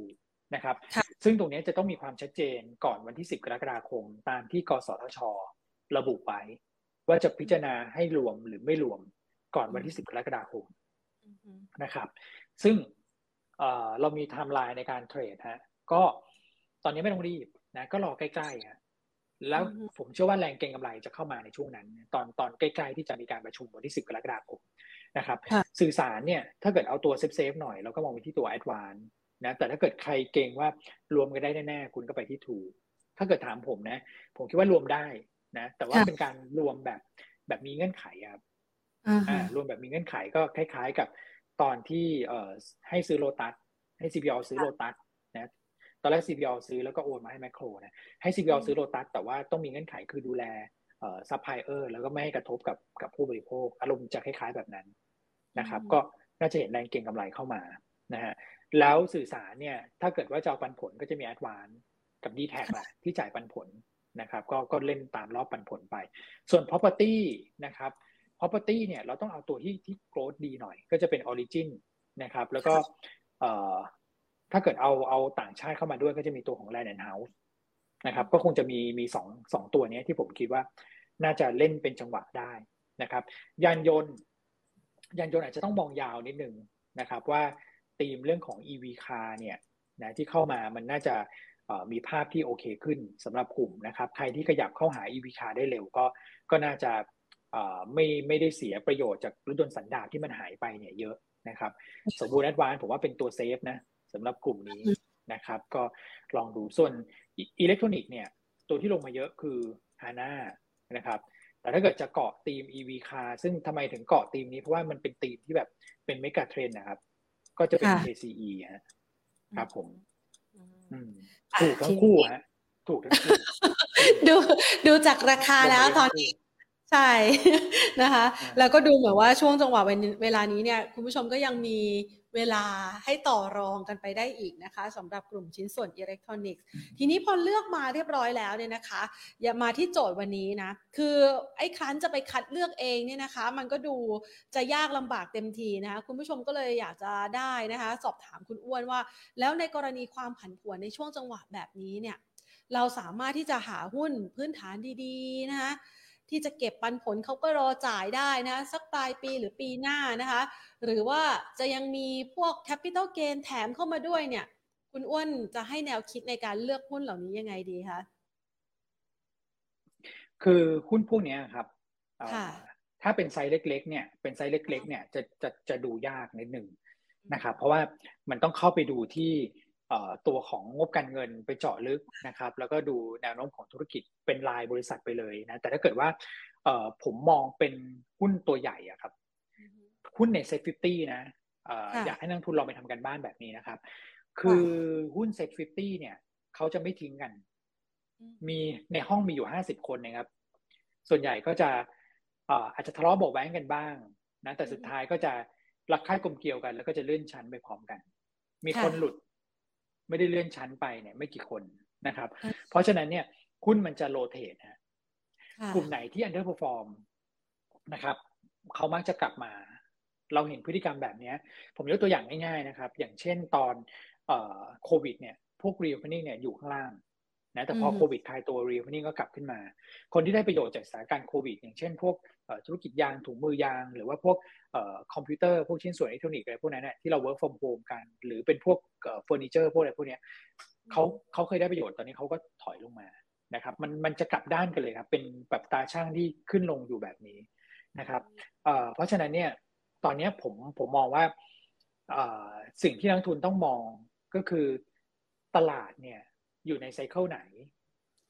นะครับ ซึ่งตรงนี้จะต้องมีความชัดเจนก่อนวันที่ 10 กรกฎาคม ตามที่กสทช ระบุไว้ ว่าจะพิจารณาให้รวมหรือไม่รวมก่อนวันที่ 10 กรกฎาคมนะครับ ซึ่งเรามีไทม์ไลน์ในการ trade ฮะก็ตอนนี้ไม่ต้องรีบนะก็รอใกล้ๆฮะแล้วผมเชื่อว่าแรงเก็งกำไรจะเข้ามาในช่วงนั้น ตอนตอนใกล้ๆที่จะมีการประชุมวันที่ 10 กรกฎาคมนะครับ สื่อสารเนี่ยถ้าเกิดเอาตัว safe ๆหน่อยเราก็มองไปที่ตัวแอดวานซ์ นะแต่ถ้าเกิดใครเก็งว่ารวมกันได้แน่ๆคุณก็ไปที่ทรูถ้าเกิดถามผมนะ ผมคิดว่ารวมได้นะ แต่ว่าเป็นการรวมแบบแบบมีเงื่อนไขครับอ่ารวมแบบมีเงื่อนไขก็คล้าย ๆ กับตอนที่เอ่อให้ซื้อโลตัสให้ CPO ซื้อโลตัสนะตอนแรก CPO ซื้อแล้วก็โอนมาให้แมคโครนะให้ CPO ซื้อโลตัสแต่ว่าต้องมีเงื่อนไขคือดูแลเอ่อซัพพลายเออร์แล้วก็ไม่ให้กระทบกับกับผู้บริโภค อารมณ์จะคล้าย ๆแบบนั้นนะครับ ก็น่าจะเห็นแรงเก็งกำไรเข้ามานะฮะ แล้วสื่อสารเนี่ย ถ้าเกิดว่าจะเอาปันผลก็จะมีแอดวานกับ d t แท็กแหละที่จ่ายปันผลนะครับ ก็ก็เล่นตามรอบปันผลไป ส่วน property นะครับ property เนี่ยเราต้องเอาตัวที่ที่ growth ดีหน่อย ก็จะเป็น origin นะครับ แล้วก็ถ้าเกิดเอาเอาต่างชาติเข้ามาด้วยก็จะมีตัวของ land and house นะครับ ก็คงจะมีมีสองสองตัวนี้ที่ผมคิดว่าน่าจะเล่นเป็นจังหวะได้นะครับ ยานยนต์ ยานยนต์อาจจะต้องมองยาวนิดนึงนะครับว่า ธีมเรื่องของ EV car เนี่ยนะที่เข้ามามันน่าจะมีภาพที่โอเคขึ้นสำหรับกลุ่มนะครับใครที่ขยับเข้าหา EV car ได้เร็วก็ก็น่าจะไม่ไม่ได้เสียประโยชน์จากรถยนต์สันดาปที่มันหายไปเนี่ยเยอะนะครับสมบูรณ์แอดวานซ์ผมว่าเป็นตัว safe นะสำหรับกลุ่มนี้นะครับก็ลองดูส่วนอิเล็กทรอนิกส์เนี่ยตัวที่ลงมาเยอะคือฮาน่านะครับแต่ถ้าเกิดจะเกาะธีม EV car ซึ่งทำไมถึงเกาะธีมนี้เพราะว่ามันเป็นธีมที่แบบเป็นเมกะเทรนนะครับ ก็จะเป็น KCE ฮะครับผมถูกทั้งคู่ฮะถูกทั้งคู่ดูดูจากราคาแล้วตอนนี้ใช่นะคะ แล้วก็ดูเหมือนว่าช่วงจังหวะเวลานี้เนี่ย คุณผู้ชมก็ยังมี เวลาให้ต่อรองกันไปได้อีกนะคะสำหรับกลุ่มชิ้นส่วนอิเล็กทรอนิกส์ ทีนี้พอเลือกมาเรียบร้อยแล้วเนี่ยนะคะ อย่ามาที่โจทย์วันนี้นะ คือไอ้คันจะไปคัดเลือกเองเนี่ยนะคะ มันก็ดูจะยากลำบากเต็มทีนะคะคุณผู้ชมก็เลยอยากจะได้นะคะ สอบถามคุณอ้วนว่า แล้วในกรณีความผันผวนในช่วงจังหวะแบบนี้เนี่ยเราสามารถที่จะหาหุ้นพื้นฐานดีๆนะคะที่จะเก็บปันผลเขาก็รอจ่ายได้นะ สักปลายปีหรือปีหน้านะคะ หรือว่าจะยังมีพวก capital gain แถมเข้ามาด้วยเนี่ย คุณอ้วนจะให้แนวคิดในการเลือกหุ้นเหล่านี้ยังไงดีคะคือหุ้นพวกนี้ครับถ้าเป็นไซส์เล็ก ๆ เนี่ย เป็นไซส์เล็ก ๆ เนี่ยจะจะจะดูยากนิดหนึ่งนะครับ เพราะว่ามันต้องเข้าไปดูที่ตัวของงบการเงินไปเจาะลึกนะครับ แล้วก็ดูแนวโน้มของธุรกิจเป็นรายบริษัทไปเลยนะแต่ถ้าเกิดว่าผมมองเป็นหุ้นตัวใหญ่อะครับ หุ้นใน SET fifty นะอยากให้นักทุนลองไปทำการบ้านแบบนี้นะครับ คือหุ้น SET fifty เนี่ย เขาจะไม่ทิ้งกัน มีในห้องมีอยู่ห้าสิบคนนะครับ ส่วนใหญ่ก็จะอาจจะทะเลาะเบาะแว้งกันบ้างนะแต่สุดท้ายก็จะรักใคร่กลมเกลียวกัน แล้วก็จะเลื่อนชั้นไปพร้อมกัน มีคนหลุด ไม่ได้เลื่อนชั้นไปเนี่ย ไม่กี่คนนะครับ เพราะฉะนั้นเนี่ยหุ้นมันจะ rotate นะกลุ่มไหนที่ underperform นะครับเขามักจะกลับมา เราเห็นพฤติกรรมแบบนี้ ผมยกตัวอย่างง่ายๆนะครับ อย่างเช่นตอนโควิดเนี่ยพวก refining เนี่ยอยู่ข้างล่างนะแต่พอโควิดคลายตัว refining ก็กลับขึ้นมา คนที่ได้ประโยชน์จากสถานการณ์โควิด อย่างเช่น พวกธุรกิจยางถุงมือยาง หรือว่าพวกคอมพิวเตอร์พวกชิ้นส่วนอิเล็กทรอนิกส์อะไรพวกนั้นเนี่ยที่เรา work from home กัน หรือเป็นพวกเฟอร์นิเจอร์พวกอะไรพวกนี้เขาเขาเคยได้ประโยชน์ตอนนี้เขาก็ถอยลงมานะครับมันมันจะกลับด้านกันเลยครับเป็นแบบตาช่างที่ขึ้นลงอยู่แบบนี้นะครับเพราะฉะนั้นเนี่ย ตอนนี้ผมผมมองว่าสิ่งที่นักทุนต้องมองก็คือตลาดเนี่ยอยู่ในไซเคิลไหน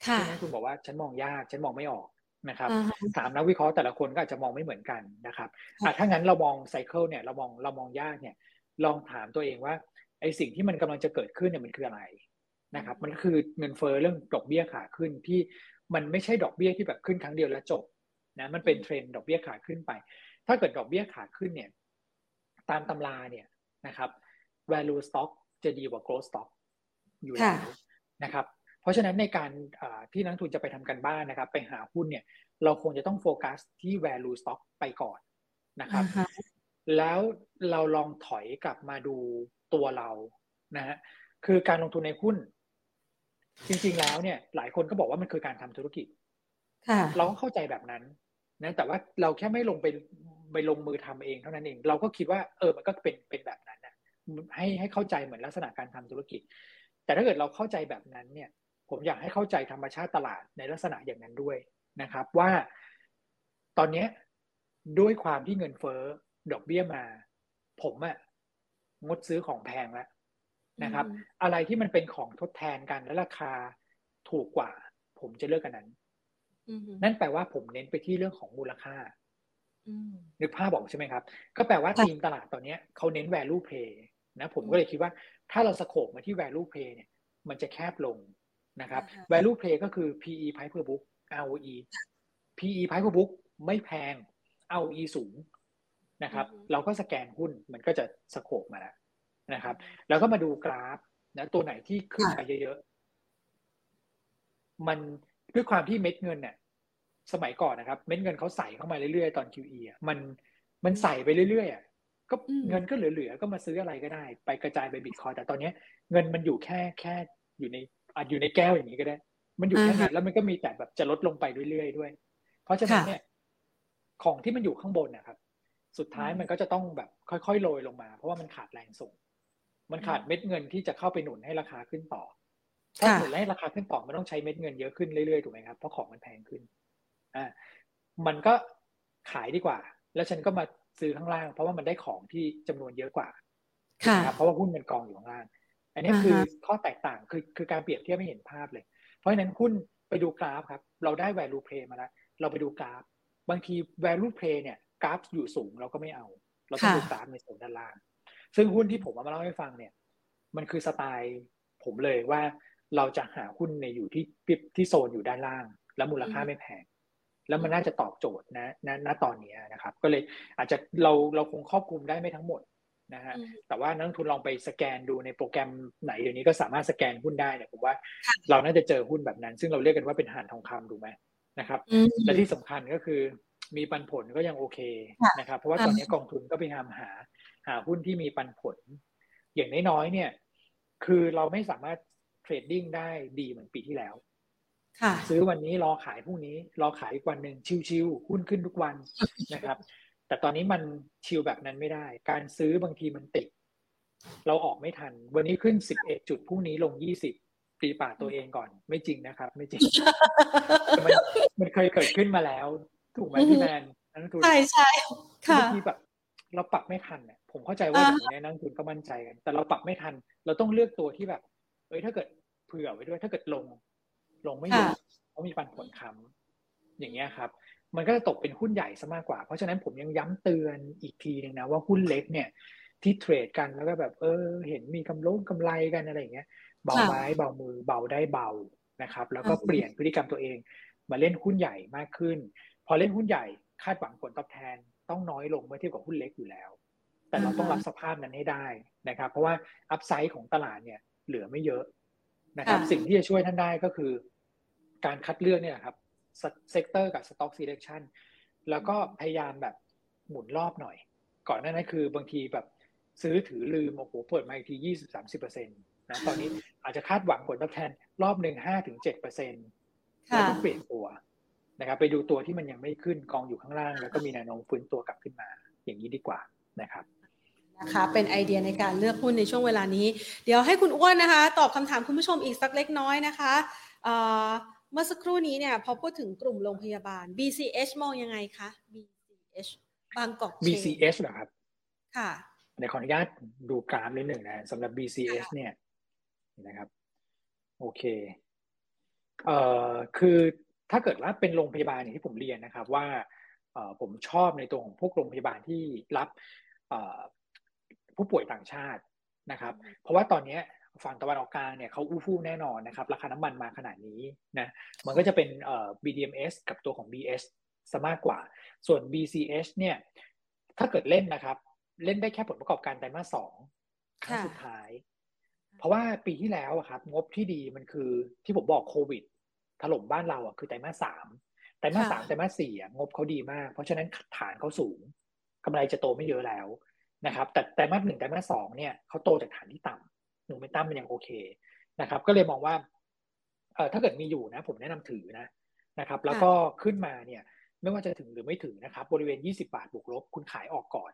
ที่นักทุนบอกว่าฉันมองยากฉันมองไม่ออกนะครับถามนักวิเคราะห์แต่ละคนก็อาจจะมองไม่เหมือนกันนะครับถ้างั้นเรามอง cycle เนี่ยเรามองเรามองยากเนี่ยลองถามตัวเองว่าไอสิ่งที่มันกำลังจะเกิดขึ้นเนี่ยมันคืออะไรนะครับ มันคือเงินเฟ้อเรื่องดอกเบี้ยขาขึ้นที่มันไม่ใช่ดอกเบี้ยที่แบบขึ้นครั้งเดียวแล้วจบนะมันเป็นเทรนด์ดอกเบี้ยขาขึ้นไป ถ้าเกิดดอกเบี้ยขาขึ้นเนี่ยตามตำราเนี่ยนะครับ value stock จะดีกว่า growth stock อยู่แล้วนะครับ เพราะฉะนั้นในการที่นักทุนจะไปทำการบ้านนะครับ ไปหาหุ้นเนี่ย เราคงจะต้องโฟกัสที่ value stock ไปก่อนนะครับ แล้วเราลองถอยกลับมาดูตัวเรานะฮะคือการลงทุนในหุ้น จริงๆแล้วเนี่ย หลายคนก็บอกว่ามันคือการทำธุรกิจเราก็เข้าใจแบบนั้นนะแต่ว่าเราแค่ไม่ลงไป ไปลงมือทำเองเท่านั้นเอง เราก็คิดว่าเออมันก็เป็นเป็นแบบนั้นนะให้ให้เข้าใจเหมือนลักษณะการทำธุรกิจ แต่ถ้าเกิดเราเข้าใจแบบนั้นเนี่ย ผมอยากให้เข้าใจธรรมชาติตลาดในลักษณะอย่างนั้นด้วยนะครับ ว่าตอนนี้ด้วยความที่เงินเฟ้อดอกเบี้ยมา ผมอะงดซื้อของแพงแล้วนะครับ อะไรที่มันเป็นของทดแทนกันและราคาถูกกว่า ผมจะเลือกกันนั้นนั่นแปลว่าผมเน้นไปที่เรื่องของมูลค่า นึกภาพบอกใช่ไหมครับ ก็แปลว่าทีมตลาดตอนนี้เขาเน้น value play นะผมก็เลยคิดว่าถ้าเราสโคบมาที่ value play เนี่ย มันจะแคบลงนะครับ value play ก็คือ PE price per book ROE PE price per book ไม่แพง ROE สูงนะครับ เราก็สแกนหุ้นมันก็จะสโคบมาแล้วนะครับ แล้วก็มาดูกราฟนะตัวไหนที่ขึ้นไปเยอะๆ มันด้วยความที่เม็ดเงินเนี่ย สมัยก่อนนะครับเม็ดเงินเขาใส่เข้ามาเรื่อยๆตอน QE อะมันมันใส่ไปเรื่อยๆอะก็เงินก็เหลือๆก็มาซื้ออะไรก็ได้ ไปกระจายไปบิตคอยแต่ตอนนี้เงินมันอยู่แค่แค่อยู่ในอาจอยู่ในแก้วอย่างนี้ก็ได้ มันอยู่แค่นั้นแล้วมันก็มีแต่แบบจะลดลงไปเรื่อยๆด้วย เพราะฉะนั้นเนี่ยของที่มันอยู่ข้างบนนะครับ สุดท้ายมันก็จะต้องแบบค่อยๆโรยลงมา เพราะว่ามันขาดแรงส่ง มันขาดเม็ดเงินที่จะเข้าไปหนุนให้ราคาขึ้นต่อ ถ้าหนุนให้ราคาขึ้นต่อมันต้องใช้เม็ดเงินเยอะขึ้นเรื่อยๆถูกไหมครับเพราะของมันแพงขึ้น อ่ามันก็ขายดีกว่า แล้วฉันก็มาซื้อข้างล่าง เพราะว่ามันได้ของที่จำนวนเยอะกว่าครับเพราะว่าหุ้นมันกองอยู่ข้างล่าง อันนี้คือข้อแตกต่างคือคือการเปรียบเทียบไม่เห็นภาพเลย เพราะฉะนั้นหุ้นไปดูกราฟครับ เราได้ value play มาแล้วเราไปดูกราฟ บางที value play เนี่ยกราฟอยู่สูงเราก็ไม่เอา เราต้องดูกราฟในส่วนด้านล่าง ซึ่งหุ้นที่ผมมาเล่าให้ฟังเนี่ย มันคือสไตล์ผมเลยว่าเราจะหาหุ้นในอยู่ที่ที่โซนอยู่ด้านล่าง แล้วมูลค่าไม่แพง แล้วมันน่าจะตอบโจทย์นะณณตอนนี้นะครับ ก็เลยอาจจะเราเราคงครอบคลุมได้ไม่ทั้งหมดนะฮะแต่ว่านักทุนลองไปสแกนดูในโปรแกรมไหนเดี๋ยวนี้ก็สามารถสแกนหุ้นได้เนี่ยผมว่าเราน่าจะเจอหุ้นแบบนั้น ซึ่งเราเรียกกันว่าเป็นหานทองคำดูไหมนะครับและที่สำคัญก็คือมีปันผลก็ยังโอเคนะครับ เพราะว่าตอนนี้กองทุนก็พยายามหา หาหุ้นที่มีปันผล อย่างน้อยๆเนี่ย คือเราไม่สามารถเทรดดิ้งได้ดีเหมือนปีที่แล้ว ซื้อวันนี้รอขายพรุ่งนี้ รอขายอีกวันหนึ่งชิวๆหุ้นขึ้นทุกวันนะครับ แต่ตอนนี้มันชิวแบบนั้นไม่ได้ การซื้อบางทีมันติด เราออกไม่ทัน วันนี้ขึ้นสิบเอ็ดจุดพรุ่งนี้ลงยี่สิบตีปากตัวเองก่อน ไม่จริงนะครับ ไม่จริงมันมันเคยเกิดขึ้นมาแล้ว ถูกไหมพี่แมนนักทุนใช่ใช่ค่ะบางทีแบบเราปรับไม่ทันเนี่ยผมเข้าใจว่าอย่างนี้นักทุนก็มั่นใจกัน แต่เราปรับไม่ทัน เราต้องเลือกตัวที่แบบเอ้ยถ้าเกิดเผื่อไว้ด้วย ถ้าเกิดลง ลงไม่เยอะเพราะมีปันผลค้ำอย่างเงี้ยครับ มันก็จะตกเป็นหุ้นใหญ่ซะมากกว่า เพราะฉะนั้นผมยังย้ำเตือนอีกทีหนึ่งนะว่าหุ้นเล็กเนี่ย ที่เทรดกันแล้วก็แบบ เออ เห็นมีกำลงกำไรกันอะไรอย่างเงี้ยเบาไว้เบามือเบาได้เบานะครับ แล้วก็เปลี่ยนพฤติกรรมตัวเอง มาเล่นหุ้นใหญ่มากขึ้น พอเล่นหุ้นใหญ่คาดหวังผลตอบแทนต้องน้อยลงเมื่อเทียบกับหุ้นเล็กอยู่แล้ว แต่เราต้องรับสภาพนั้นให้ได้นะครับ เพราะว่า upside ของตลาดเนี่ยเหลือไม่เยอะ นะครับ สิ่งที่จะช่วยท่านได้ก็คือ การคัดเลือกเนี่ยครับ sector กับ stock selection แล้วก็พยายามแบบหมุนรอบหน่อย ก่อนหน้านั้นคือบางทีแบบซื้อถือลืมโอ้โหเปิดมาอีกทียี่สิบสามสิบเปอร์เซ็นต์นะตอนนี้อาจจะคาดหวังผลตอบแทนรอบหนึ่งห้าถึงเจ็ดเปอร์เซ็นต์แล้วก็เปลี่ยนตัวนะครับ ไปดูตัวที่มันยังไม่ขึ้นกองอยู่ข้างล่าง แล้วก็มีแนวโน้มฟื้นตัวกลับขึ้นมา อย่างนี้ดีกว่านะครับ นะคะเป็นไอเดียในการเลือกหุ้นในช่วงเวลานี้ เดี๋ยวให้คุณอ้วนนะคะ ตอบคำถามคุณผู้ชมอีกสักเล็กน้อยนะคะเมื่อสักครู่นี้เนี่ยพอพูดถึงกลุ่มโรงพยาบาล BCH มองยังไงคะ BCH บางกอก BCH เหรอครับ ค่ะในขออนุญาตดูกราฟนิดหนึ่งนะสำหรับ BCH เนี่ยนะครับ โอเคเอ่อคือถ้าเกิดว่าเป็นโรงพยาบาลอย่างที่ผมเรียนนะครับ ว่าเอ่อผมชอบในตัวของพวกโรงพยาบาลที่รับเอ่อ ผู้ป่วยต่างชาตินะครับ เพราะว่าตอนนี้ฝั่งตะวันออกกลางเนี่ยเขาอู้ฟู่แน่นอนนะครับ ราคาน้ำมันมาขนาดนี้นะมันก็จะเป็นเอ่อ BDMs กับตัวของ BS ซะมากกว่า ส่วน BCH เนี่ยถ้าเกิดเล่นนะครับ เล่นได้แค่ผลประกอบการไตรมาสสองครั้งสุดท้าย เพราะว่าปีที่แล้วครับ งบที่ดีมันคือที่ผมบอกโควิด ถล่มบ้านเราอะคือไตรมาสสามไตรมาสสามไตรมาสสี่งบเขาดีมาก เพราะฉะนั้นฐานเขาสูงกำไรจะโตไม่เยอะแล้ว นะครับ แต่ไตรมาสหนึ่งไตรมาสสองเนี่ยเขาโตจากฐานที่ต่ำโมเมนตัมมันยังโอเคนะครับ ก็เลยมองว่าเออถ้าเกิดมีอยู่นะ ผมแนะนำถือนะนะครับ แล้วก็ขึ้นมาเนี่ยไม่ว่าจะถึงหรือไม่ถึงนะครับ บริเวณ 20 บาทบวกลบคุณขายออกก่อน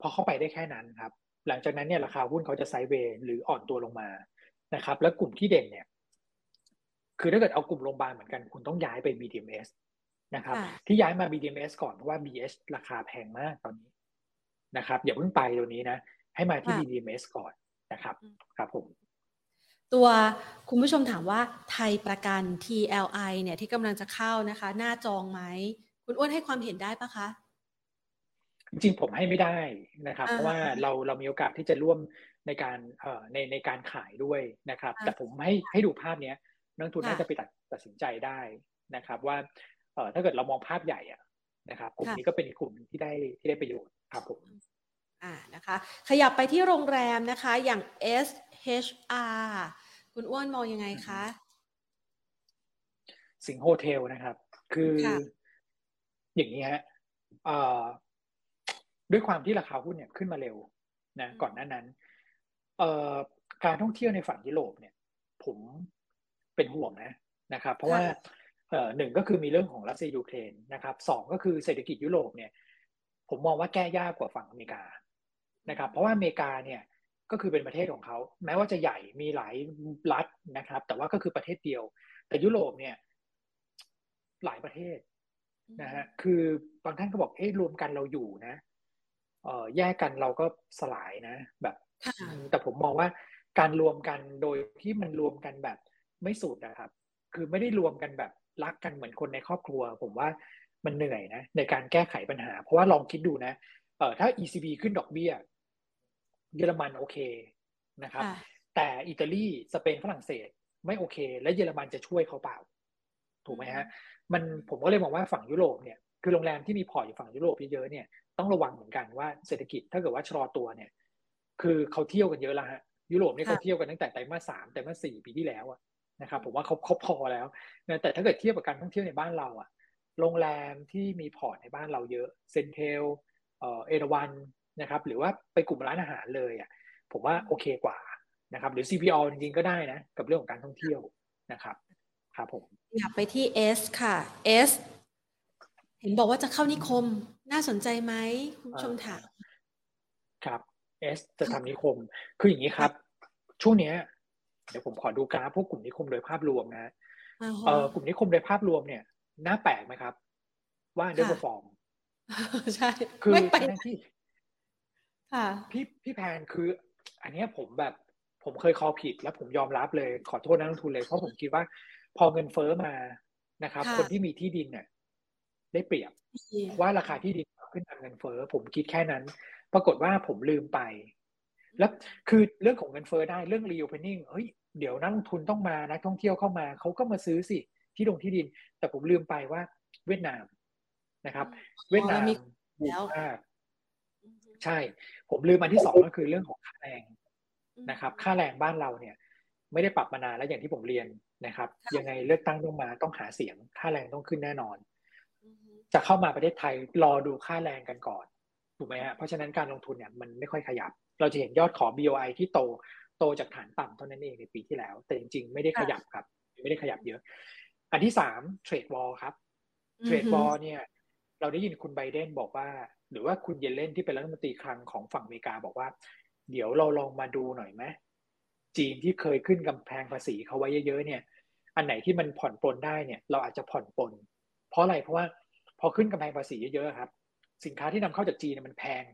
พอเข้าไปได้แค่นั้นครับ หลังจากนั้นเนี่ยราคาหุ้นเขาจะไซเวย์หรืออ่อนตัวลงมานะครับ แล้วกลุ่มที่เด่นเนี่ย คือถ้าเกิดเอากลุ่มโรงพยาบาลเหมือนกันคุณต้องย้ายไป BDMs นะครับ ที่ย้ายมา BDMs ก่อนเพราะว่า BH ราคาแพงมากตอนนี้ นะครับอย่าเพิ่งไปตัวนี้นะ ให้มาที่ BDMs ก่อนนะครับครับผมตัวคุณผู้ชมถามว่าไทยประกัน TLI เนี่ยที่กำลังจะเข้านะคะ หน้าจองไหม คุณอ้วนให้ความเห็นได้ปะคะ จริงๆผมให้ไม่ได้นะครับ เพราะว่าเราเรามีโอกาสที่จะร่วมในการเอ่อในในการขายด้วยนะครับ แต่ผมให้ให้ดูภาพเนี้ยนักทุนน่าจะไปตัดตัดสินใจได้นะครับ ว่าเอ่อถ้าเกิดเรามองภาพใหญ่อะ นะครับกลุ่มนี้ก็เป็นอีกกลุ่มที่ได้ที่ได้ประโยชน์ครับผมอ่านะคะ ขยับไปที่โรงแรมนะคะ อย่าง SHR คุณอ้วนมองยังไงคะสิงห์โฮเทลนะครับ คืออย่างนี้ฮะด้วยความที่ราคาหุ้นเนี่ยขึ้นมาเร็วนะก่อนหน้านั้นการท่องเที่ยวในฝั่งยุโรปเนี่ย ผมเป็นห่วงนะนะครับ เพราะว่า หนึ่งก็คือมีเรื่องของรัสเซียยูเครนนะครับสองก็คือเศรษฐกิจยุโรปเนี่ย ผมมองว่าแก้ยากกว่าฝั่งอเมริกานะครับ เพราะว่าอเมริกาเนี่ยก็คือเป็นประเทศของเขา แม้ว่าจะใหญ่มีหลายรัฐนะครับ แต่ว่าก็คือประเทศเดียว แต่ยุโรปเนี่ย หลายประเทศนะฮะคือบางท่านก็บอกเอ๊ะรวมกันเราอยู่นะเออแยกกันเราก็สลายนะ แบบแต่ผมมองว่าการรวมกันโดยที่มันรวมกันแบบไม่สุดนะครับ คือไม่ได้รวมกันแบบ รักกันเหมือนคนในครอบครัว ผมว่ามันเหนื่อยนะในการแก้ไขปัญหา เพราะว่าลองคิดดูนะเออถ้า ECB ขึ้นดอกเบี้ย เยอรมันโอเคนะครับ แต่อิตาลีสเปนฝรั่งเศสไม่โอเค และเยอรมันจะช่วยเขาเปล่า ถูกไหมฮะ มันผมก็เลยมองว่าฝั่งยุโรปเนี่ยคือโรงแรมที่มี port อยู่ฝั่งยุโรปเยอะๆเนี่ยต้องระวังเหมือนกันว่าเศรษฐกิจถ้าเกิดว่าชะลอตัวเนี่ย คือเขาเที่ยวกันเยอะแล้วฮะยุโรปนี่เขาเที่ยวกันตั้งแต่ไตรมาสสามไตรมาสสี่ปีที่แล้วอะ นะครับผมว่าเขาเขาพอแล้วนะแต่ถ้าเกิดเทียบกับการท่องเที่ยวในบ้านเราอะโรงแรมที่มี port ในบ้านเราเยอะ CENTEL เอ่อเอราวัณนะครับ หรือว่าไปกลุ่มร้านอาหารเลยอะผมว่าโอเคกว่านะครับหรือ CPO จริงๆก็ได้นะ กับเรื่องของการท่องเที่ยวนะครับครับผมอยากไปที่ S ค่ะ S เห็นบอกว่าจะเข้านิคมน่าสนใจไหมคุณผู้ชมถามครับ S จะทำนิคม คืออย่างนี้ครับ ช่วงนี้ เดี๋ยวผมขอดูกราฟพวกกลุ่มนิคมโดยภาพรวมนะเออกลุ่มนิคมโดยภาพรวมเนี่ยน่าแปลกไหมครับ underperform ใช่คือไม่ไปที่ค่ะพี่พี่แพนคือ อันนี้ผมแบบผมเคย call ผิดแล้วผมยอมรับเลย ขอโทษนักลงทุนเลยเพราะผมคิดว่า พอเงินเฟ้อมานะครับ คนที่มีที่ดินเนี่ยได้เปรียบว่าราคาที่ดินขึ้นตามเงินเฟ้อผมคิดแค่นั้น ปรากฏว่าผมลืมไป แล้วคือเรื่องของเงินเฟ้อได้เรื่อง reopening เฮ้ย เดี๋ยวนักลงทุนต้องมานักท่องเที่ยวเข้ามาเขาก็มาซื้อสิที่ดงที่ดิน แต่ผมลืมไปว่าเวียดนามนะครับ เวียดนามแล้วใช่ ผมลืมมาที่สองก็คือเรื่องของค่าแรงนะครับ ค่าแรงบ้านเราเนี่ย ไม่ได้ปรับมานานแล้วอย่างที่ผมเรียนนะครับ ยังไงเลือกตั้งต้องมาต้องหาเสียง ค่าแรงต้องขึ้นแน่นอน จะเข้ามาประเทศไทยรอดูค่าแรงกันก่อนถูกไหมฮะเพราะฉะนั้นการลงทุนเนี่ยมันไม่ค่อยขยับ เราจะเห็นยอดขอ BOI ที่โต โตจากฐานต่ำเท่านั้นเองในปีที่แล้ว แต่จริงๆ ไม่ได้ขยับครับ ไม่ได้ขยับเยอะ อันที่สาม trade war ครับ trade war เนี่ย เราได้ยินคุณไบเดนบอกว่า หรือว่าคุณเยเลนที่เป็นรัฐมนตรีคลังของฝั่งอเมริกาบอกว่า เดี๋ยวเราลองมาดูหน่อยไหมจีนที่เคยขึ้นกำแพงภาษีเขาไว้เยอะๆเนี่ย อันไหนที่มันผ่อนปลนได้เนี่ย เราอาจจะผ่อนปลนเพราะอะไรเพราะว่าพอขึ้นกำแพงภาษีเยอะๆครับ สินค้าที่นำเข้าจากจีนมันแพง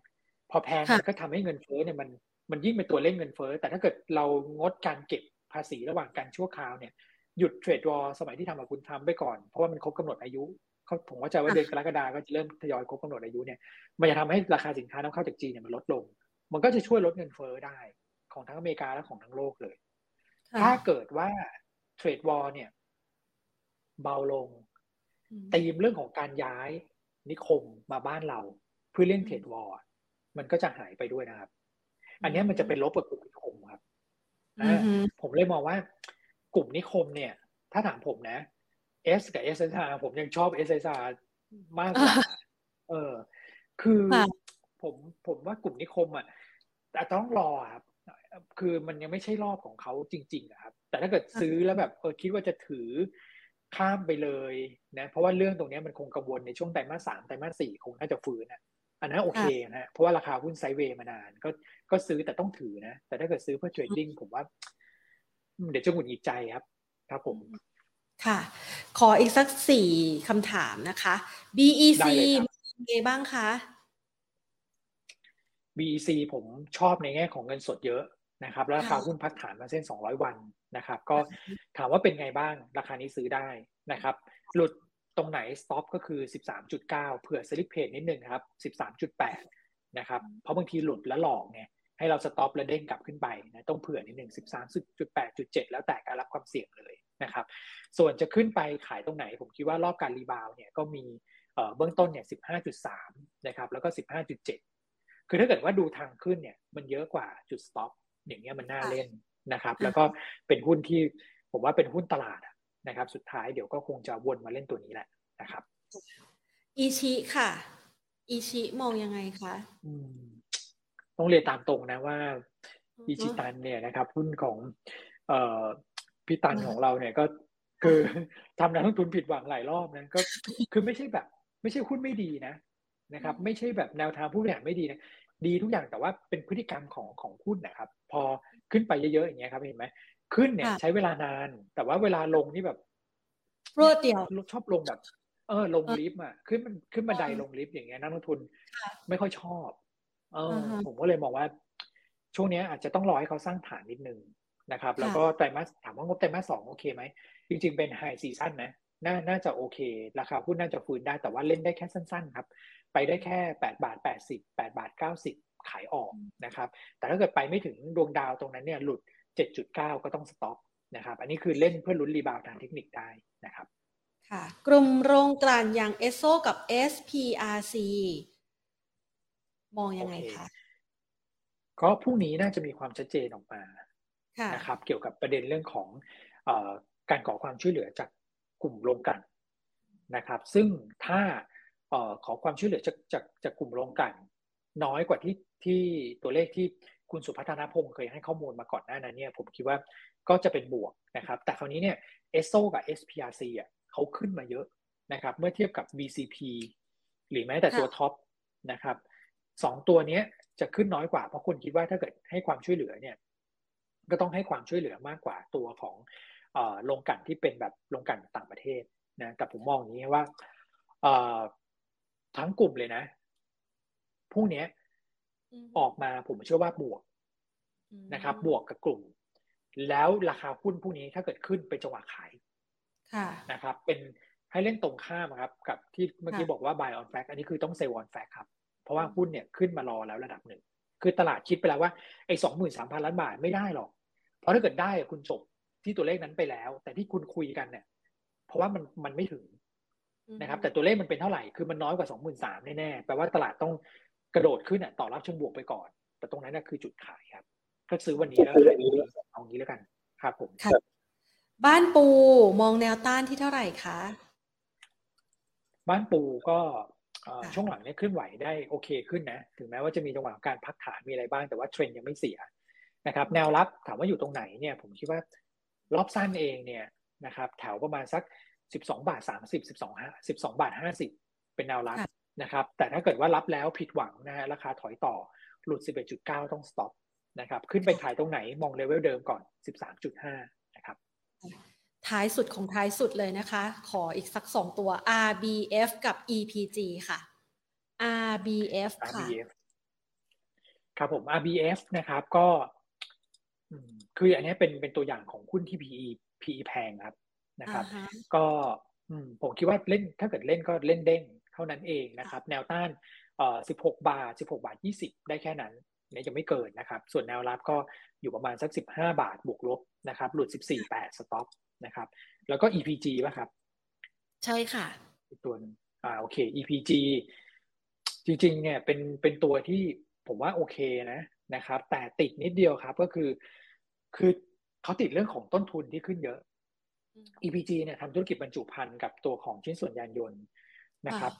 พอแพงมันก็ทำให้เงินเฟ้อเนี่ยมัน มันยิ่งเป็นตัวเล่นเงินเฟ้อแต่ถ้าเกิดเรางดการเก็บภาษีระหว่างการชั่วคราวเนี่ยหยุดเทรดวอลสมัยที่ทำกับคุณทำไปก่อน เพราะว่ามันครบกาหนดอายุเขาผมว่าจะว่าเดือนกรกฎาก็จะเริ่มทยอยครบกำหนดอายุเนี่ยมันจะทำให้ราคาสินค้านำเข้าจากจีนเนี่ยมันลดลง มันก็จะช่วยลดเงินเฟ้อได้ของทั้งอเมริกาและของทั้งโลกเลย ถ้าเกิดว่าเทรดวอลเนี่ย เบาลงตีมเรื่องของการย้ายนิคมมาบ้านเรา เพื่อเล่นเทรดวอลมันก็จะหายไปด้วยนะครับ อันนี้มันจะเป็นลบกับกลุ่มนิคมครับผมเลยมองว่ากลุ่มนิคมเนี่ย ถ้าถามผมนะ S กับ SSR ผมยังชอบ SSR มากกว่าเออ คือผมผมว่ากลุ่มนิคมอะแต่ต้องรอครับคือมันยังไม่ใช่รอบของเขาจริง ๆ ครับ แต่ถ้าเกิดซื้อแล้วแบบเออคิดว่าจะถือข้ามไปเลยนะ เพราะว่าเรื่องตรงนี้มันคงกังวลในช่วงไตรมาสสามไตรมาสสี่คงน่าจะฟื้นนะ อันนั้นโอเคนะ เพราะว่าราคาหุ้นไซเวย์มานาน ก็ก็ซื้อแต่ต้องถือนะ แต่ถ้าเกิดซื้อเพื่อเทรดดิ้งผมว่า เดี๋ยวจะหงุดหงิดใจครับ ครับผม ค่ะ ขออีกสักสี่คำถามนะคะ BEC เป็นไงบ้างคะ BEC ผมชอบในแง่ของเงินสดเยอะนะครับ แล้วราคาหุ้นพักฐานมาเส้น 200 วันนะครับ ก็ถามว่าเป็นไงบ้าง ราคานี้ซื้อได้นะครับ หลุด ตรงไหนสต็อปก็คือ 13.9 เผื่อสลิปเพจนิดนึงครับ 13.8 นะครับ เพราะบางทีหลุดแล้วหลอกไง ให้เรา stop แล้วเด้งกลับขึ้นไปนะ ต้องเผื่อนิดนึง 13.8.7 แล้วแต่การรับความเสี่ยงเลยนะครับ ส่วนจะขึ้นไปขายตรงไหน ผมคิดว่ารอบการ rebound เนี่ยก็มีเบื้องต้นเนี่ย 15.3 นะครับ แล้วก็ 15.7 คือถ้าเกิดว่าดูทางขึ้นเนี่ย มันเยอะกว่าจุด stop อย่างเงี้ยมันน่าเล่นนะครับ แล้วก็เป็นหุ้นที่ผมว่าเป็นหุ้นตลาด นะครับ สุดท้ายเดี๋ยวก็คงจะวนมาเล่นตัวนี้แหละนะครับ ICHI ค่ะอีชิมองยังไงคะต้องเรียนตามตรงนะว่าอีชิตันเนี่ยนะครับหุ้นของเอ่อพี่ตันของเราเนี่ยก็คือทำนักลงทุนผิดหวังหลายรอบนะก็คือไม่ใช่แบบ ไม่ใช่หุ้นไม่ดีนะนะครับ ไม่ใช่แบบแนวทางผู้บริหารไม่ดีนะดีทุกอย่างแต่ว่าเป็นพฤติกรรมของของหุ้นนะครับ พอขึ้นไปเยอะๆอย่างเงี้ยครับเห็นไหม ขึ้นเนี่ยใช้เวลานาน แต่ว่าเวลาลงนี่แบบรวดเดียวชอบลงแบบ เออ ลงลิฟต์อะขึ้นมันขึ้นบันไดลงลิฟต์อย่างเงี้ยนักลงทุนไม่ค่อยชอบ เออ ผมก็เลยมองว่า ช่วงนี้อาจจะต้องรอให้เขาสร้างฐานนิดนึงนะครับ แล้วก็ไตรมาสถามว่างบไตรมาสสองโอเคไหมจริง ๆ เป็น high season นะน่าน่าจะโอเค ราคาหุ้นน่าจะฟื้นได้แต่ว่าเล่นได้แค่สั้น ๆ ครับ ไปได้แค่แปดบาทแปดสิบแปดบาทเก้าสิบขายออกนะครับ แต่ถ้าเกิดไปไม่ถึงดวงดาวตรงนั้นเนี่ยหลุด 7.9 ก็ต้องสต็อปนะครับอันนี้คือเล่นเพื่อลุ้นรีบาวทางเทคนิคได้นะครับค่ะกลุ่มโรงกลั่นอย่างเอสโซกับ SPRC มองยังไงคะก็พรุ่งนี้น่าจะมีความชัดเจนออกมานะครับเกี่ยวกับประเด็นเรื่องของอการขอความช่วยเหลือจากกลุ่มโรงกลั่นนะครับ ซึ่งถ้าขอความช่วยเหลือจากจากจากกลุ่มโรงกลั่นน้อยกว่าที่ที่ตัวเลขที่ คุณสุพัฒนาพงศ์เคยให้ข้อมูลมาก่อนหน้านั้นเนี่ยผมคิดว่าก็จะเป็นบวกนะครับ แต่คราวนี้เนี่ยเอสโซกับ SPRC อะเขาขึ้นมาเยอะนะครับเมื่อเทียบกับ BCP หรือแม้แต่ตัวท็อปนะครับสองตัวนี้จะขึ้นน้อยกว่า เพราะคนคิดว่าถ้าเกิดให้ความช่วยเหลือเนี่ยก็ต้องให้ความช่วยเหลือมากกว่าตัวของโรงกันที่เป็นแบบโรงกันต่างประเทศนะแต่ผมมองอย่างนี้ว่าทั้งกลุ่มเลยนะพรุ่งนี้ ออกมาผมเชื่อว่าบวกนะครับ บวกกับกลุ่ม แล้วราคาหุ้นพวกนี้ถ้าเกิดขึ้นเป็นจังหวะขายนะครับ เป็นให้เล่นตรงข้ามครับ กับที่เมื่อกี้บอกว่า buy on fact อันนี้คือต้อง sell on fact ครับ เพราะว่าหุ้นเนี่ยขึ้นมารอแล้วระดับหนึ่ง คือตลาดคิดไปแล้วว่าไอ้สองหมื่นสามพันล้านบาทไม่ได้หรอก เพราะถ้าเกิดได้คุณจบที่ตัวเลขนั้นไปแล้ว แต่ที่คุณคุยกันเนี่ย เพราะว่ามันมันไม่ถึงนะครับ แต่ตัวเลขมันเป็นเท่าไหร่ คือมันน้อยกว่าสองหมื่นสามแน่ๆ แปลว่าตลาดต้อง กระโดดขึ้นอะต่อรับเชิงบวกไปก่อน แต่ตรงนั้นน่ะคือจุดขายครับ ก็ซื้อวันนี้แล้วขายเอางี้แล้วกันครับผมบ้านปูมองแนวต้านที่เท่าไหร่คะบ้านปูก็ช่วงหลังนี้ขึ้นไหวได้โอเคขึ้นนะ ถึงแม้ว่าจะมีจังหวะการพักฐานมีอะไรบ้างแต่ว่าเทรนยังไม่เสียนะครับ แนวรับถามว่าอยู่ตรงไหนเนี่ย ผมคิดว่ารอบสั้นเองเนี่ยนะครับ แถวประมาณสักสิบสองบาทสามสิบสิบสองห้าสิบสองบาทห้าสิบเป็นแนวรับ นะครับ แต่ถ้าเกิดว่ารับแล้วผิดหวังนะฮะราคาถอยต่อหลุด 11.9 ต้อง stop นะครับ ขึ้นไปขายตรงไหนมองเลเวลเดิมก่อน 13.5 นะครับ ท้ายสุดของท้ายสุดเลยนะคะ ขออีกสักสองตัว RBF กับ EPG ค่ะ RBF ค่ะ RBF ครับผม RBF นะครับก็คืออันนี้เป็นเป็นตัวอย่างของหุ้นที่ PE PE แพงครับนะครับ ก็ผมคิดว่าเล่นถ้าเกิดเล่นก็เล่นเด้ง เท่านั้นเองนะครับ แนวต้านเอ่อ16 บาท 16 บาท 20 ได้แค่นั้นเนี่ยยังไม่เกินนะครับ ส่วนแนวรับก็อยู่ประมาณสัก 15 บาทบวกลบนะครับ หลุด 14 8 สต็อปนะครับ แล้วก็ EPG ป่ะครับ ใช่ค่ะตัวนึงอ่าโอเค EPG จริงๆเนี่ยเป็นเป็นตัวที่ผมว่าโอเคนะนะครับ แต่ติดนิดเดียวครับก็คือ คือเขาติดเรื่องของต้นทุนที่ขึ้นเยอะ EPG เนี่ยทำธุรกิจบรรจุภัณฑ์กับตัวของชิ้นส่วนยานยนต์ นะครับ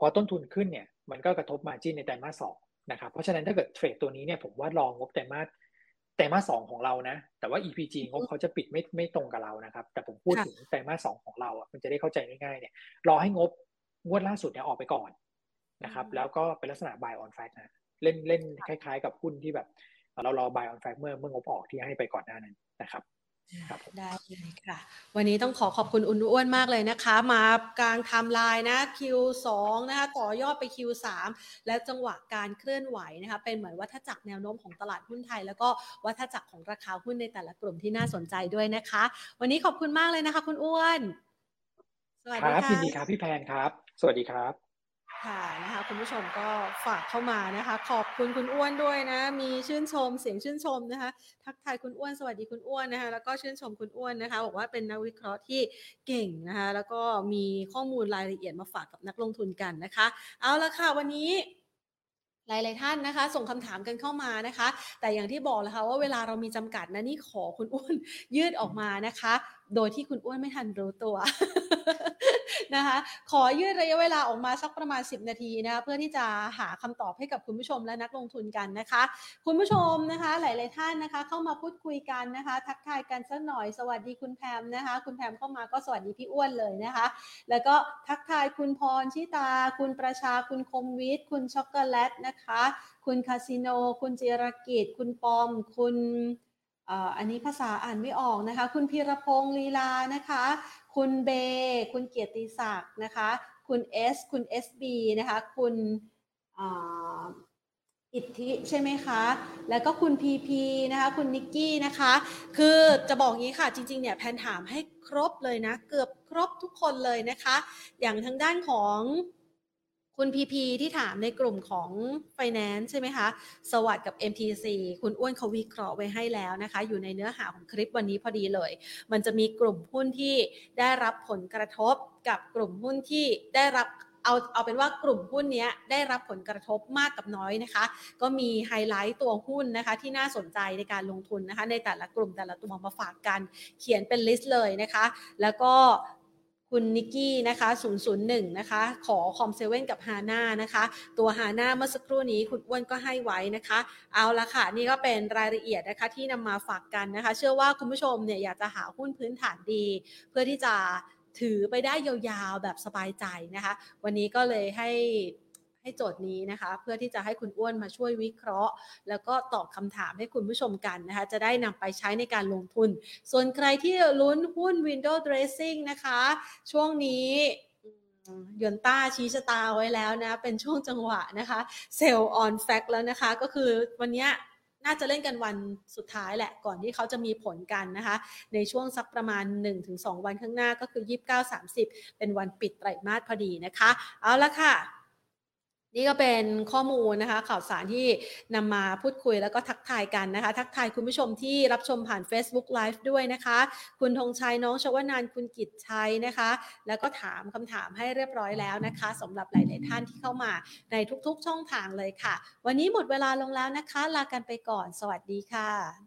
พอต้นทุนขึ้นเนี่ยมันก็กระทบมาจิ้นในไตรมาสสองนะครับเพราะฉะนั้นถ้าเกิดเทรดตัวนี้เนี่ยผมว่าลองงบไตรมาสไตรมาสสองของเรานะ แต่ว่า EPG งบเขาจะปิดไม่ไม่ตรงกับเรานะครับ แต่ผมพูดถึงไตรมาสสองของเราอะมันจะได้เข้าใจง่ายๆเนี่ยรอให้งบงวดล่าสุดเนี่ยออกไปก่อนนะครับแล้วก็เป็นลักษณะ buy on fact นะเล่นเล่นคล้ายๆ กับหุ้นที่แบบเรารอ buy on fact เมื่อเมื่องบออกที่ให้ไปก่อนหน้านั้นนะครับ ได้เลยค่ะ วันนี้ต้องขอขอบคุณคุณอ้วนมากเลยนะคะ มากางไทม์ไลน์นะ Q2 นะคะต่อยอดไป Q3 และจังหวะการเคลื่อนไหวนะคะเป็นเหมือนวัฏจักรแนวโน้มของตลาดหุ้นไทย แล้วก็วัฏจักรของราคาหุ้นในแต่ละกลุ่มที่น่าสนใจด้วยนะคะ วันนี้ขอบคุณมากเลยนะคะ คุณอ้วน สวัสดีค่ะยินดีครับพี่แพนครับ สวัสดีครับ ค่ะนะคะคุณผู้ชมก็ฝากเข้ามานะคะ ขอบคุณคุณอ้วนด้วยนะ มีชื่นชมเสียงชื่นชมนะคะ ทักทายคุณอ้วนสวัสดีคุณอ้วนนะคะ แล้วก็ชื่นชมคุณอ้วนนะคะบอกว่าเป็นนักวิเคราะห์ที่เก่งนะคะ แล้วก็มีข้อมูลรายละเอียดมาฝากกับนักลงทุนกันนะคะ เอาละค่ะวันนี้หลาย ๆ ท่านนะคะ ส่งคำถามกันเข้ามานะคะ แต่อย่างที่บอกแล้วค่ะว่าเวลาเรามีจำกัดนะนี่ขอคุณอ้วนยืดออกมานะคะ โดยที่คุณอ้วนไม่ทันรู้ตัวนะคะขอยืดระยะเวลาออกมาสักประมาณ 10 นาทีนะะเพื่อที่จะหาคำตอบให้กับคุณผู้ชมและนักลงทุนกันนะคะ คุณผู้ชมนะคะ หลาย ๆ ท่านนะคะ เข้ามาพูดคุยกันนะคะ ทักทายกันสักหน่อยสวัสดีคุณแพมนะคะ คุณแพมเข้ามาก็สวัสดีพี่อ้วนเลยนะคะ แล้วก็ทักทายคุณพรชิตา คุณประชาคุณคมวิทย์คุณช็อกโกแลตนะคะ คุณคาสิโน คุณเจิรกิจ คุณปอม คุณ อันนี้ภาษาอ่านไม่ออกนะคะ คุณพีรพงศ์ลีลานะคะ คุณเบ คุณเกียรติศักดิ์นะคะ คุณเอสคุณเอสบีนะคะ คุณอิทธิใช่ไหมคะ แล้วก็คุณพีพีนะคะ คุณนิกกี้นะคะ คือจะบอกงี้ค่ะ จริงๆ เนี่ยแพนถามให้ครบเลยนะ เกือบครบทุกคนเลยนะคะ อย่างทางด้านของ คุณพีพีที่ถามในกลุ่มของ Finance ใช่ไหมคะ SAWAD กับ MTC คุณอ้วนเขาวิเคราะห์ไว้ให้แล้วนะคะ อยู่ในเนื้อหาของคลิปวันนี้พอดีเลย มันจะมีกลุ่มหุ้นที่ได้รับผลกระทบกับกลุ่มหุ้นที่ได้รับเอาเอาเป็นว่ากลุ่มหุ้นนี้ได้รับผลกระทบมากกับน้อยนะคะ ก็มีไฮไลท์ตัวหุ้นนะคะ ที่น่าสนใจในการลงทุนนะคะ ในแต่ละกลุ่มแต่ละตัวมาฝากกันเขียนเป็น list เลยนะคะ แล้วก็ คุณนิกกี้นะคะ 001 นะคะ ขอคอมเซเว่นกับฮาน่านะคะ ตัวฮาน่าเมื่อสักครู่นี้คุณอ้วนก็ให้ไว้นะคะ เอาละค่ะ นี่ก็เป็นรายละเอียดนะคะที่นำมาฝากกันนะคะ เชื่อว่าคุณผู้ชมเนี่ยอยากจะหาหุ้นพื้นฐานดี เพื่อที่จะถือไปได้ยาวๆแบบสบายใจนะคะ วันนี้ก็เลยให้ ให้โจทย์นี้นะคะ เพื่อที่จะให้คุณอ้วนมาช่วยวิเคราะห์ แล้วก็ตอบคำถามให้คุณผู้ชมกันนะคะ จะได้นำไปใช้ในการลงทุน ส่วนใครที่ลุ้นหุ้น Window Dressing นะคะ ช่วงนี้ยนต้าชี้ชะตาไว้แล้วนะ เป็นช่วงจังหวะนะคะเซลล์ออนแฟกแล้วนะคะ ก็คือวันนี้น่าจะเล่นกันวันสุดท้ายแหละ ก่อนที่เขาจะมีผลกันนะคะ ในช่วงสักประมาณ 1-2 วันข้างหน้าก็คือ 29-30 เป็นวันปิดไตรมาสพอดีนะคะ เอาละค่ะ นี่ก็เป็นข้อมูลนะคะข่าวสารที่นำมาพูดคุยแล้วก็ทักทายกันนะคะ ทักทายคุณผู้ชมที่รับชมผ่าน Facebook Live ด้วยนะคะ คุณธงชัยน้องชวนานคุณกิจชัยนะคะ แล้วก็ถามคำถามให้เรียบร้อยแล้วนะคะสำหรับหลาย ๆ ท่านที่เข้ามาในทุก ๆ ช่องทางเลยค่ะ วันนี้หมดเวลาลงแล้วนะคะ ลากันไปก่อน สวัสดีค่ะ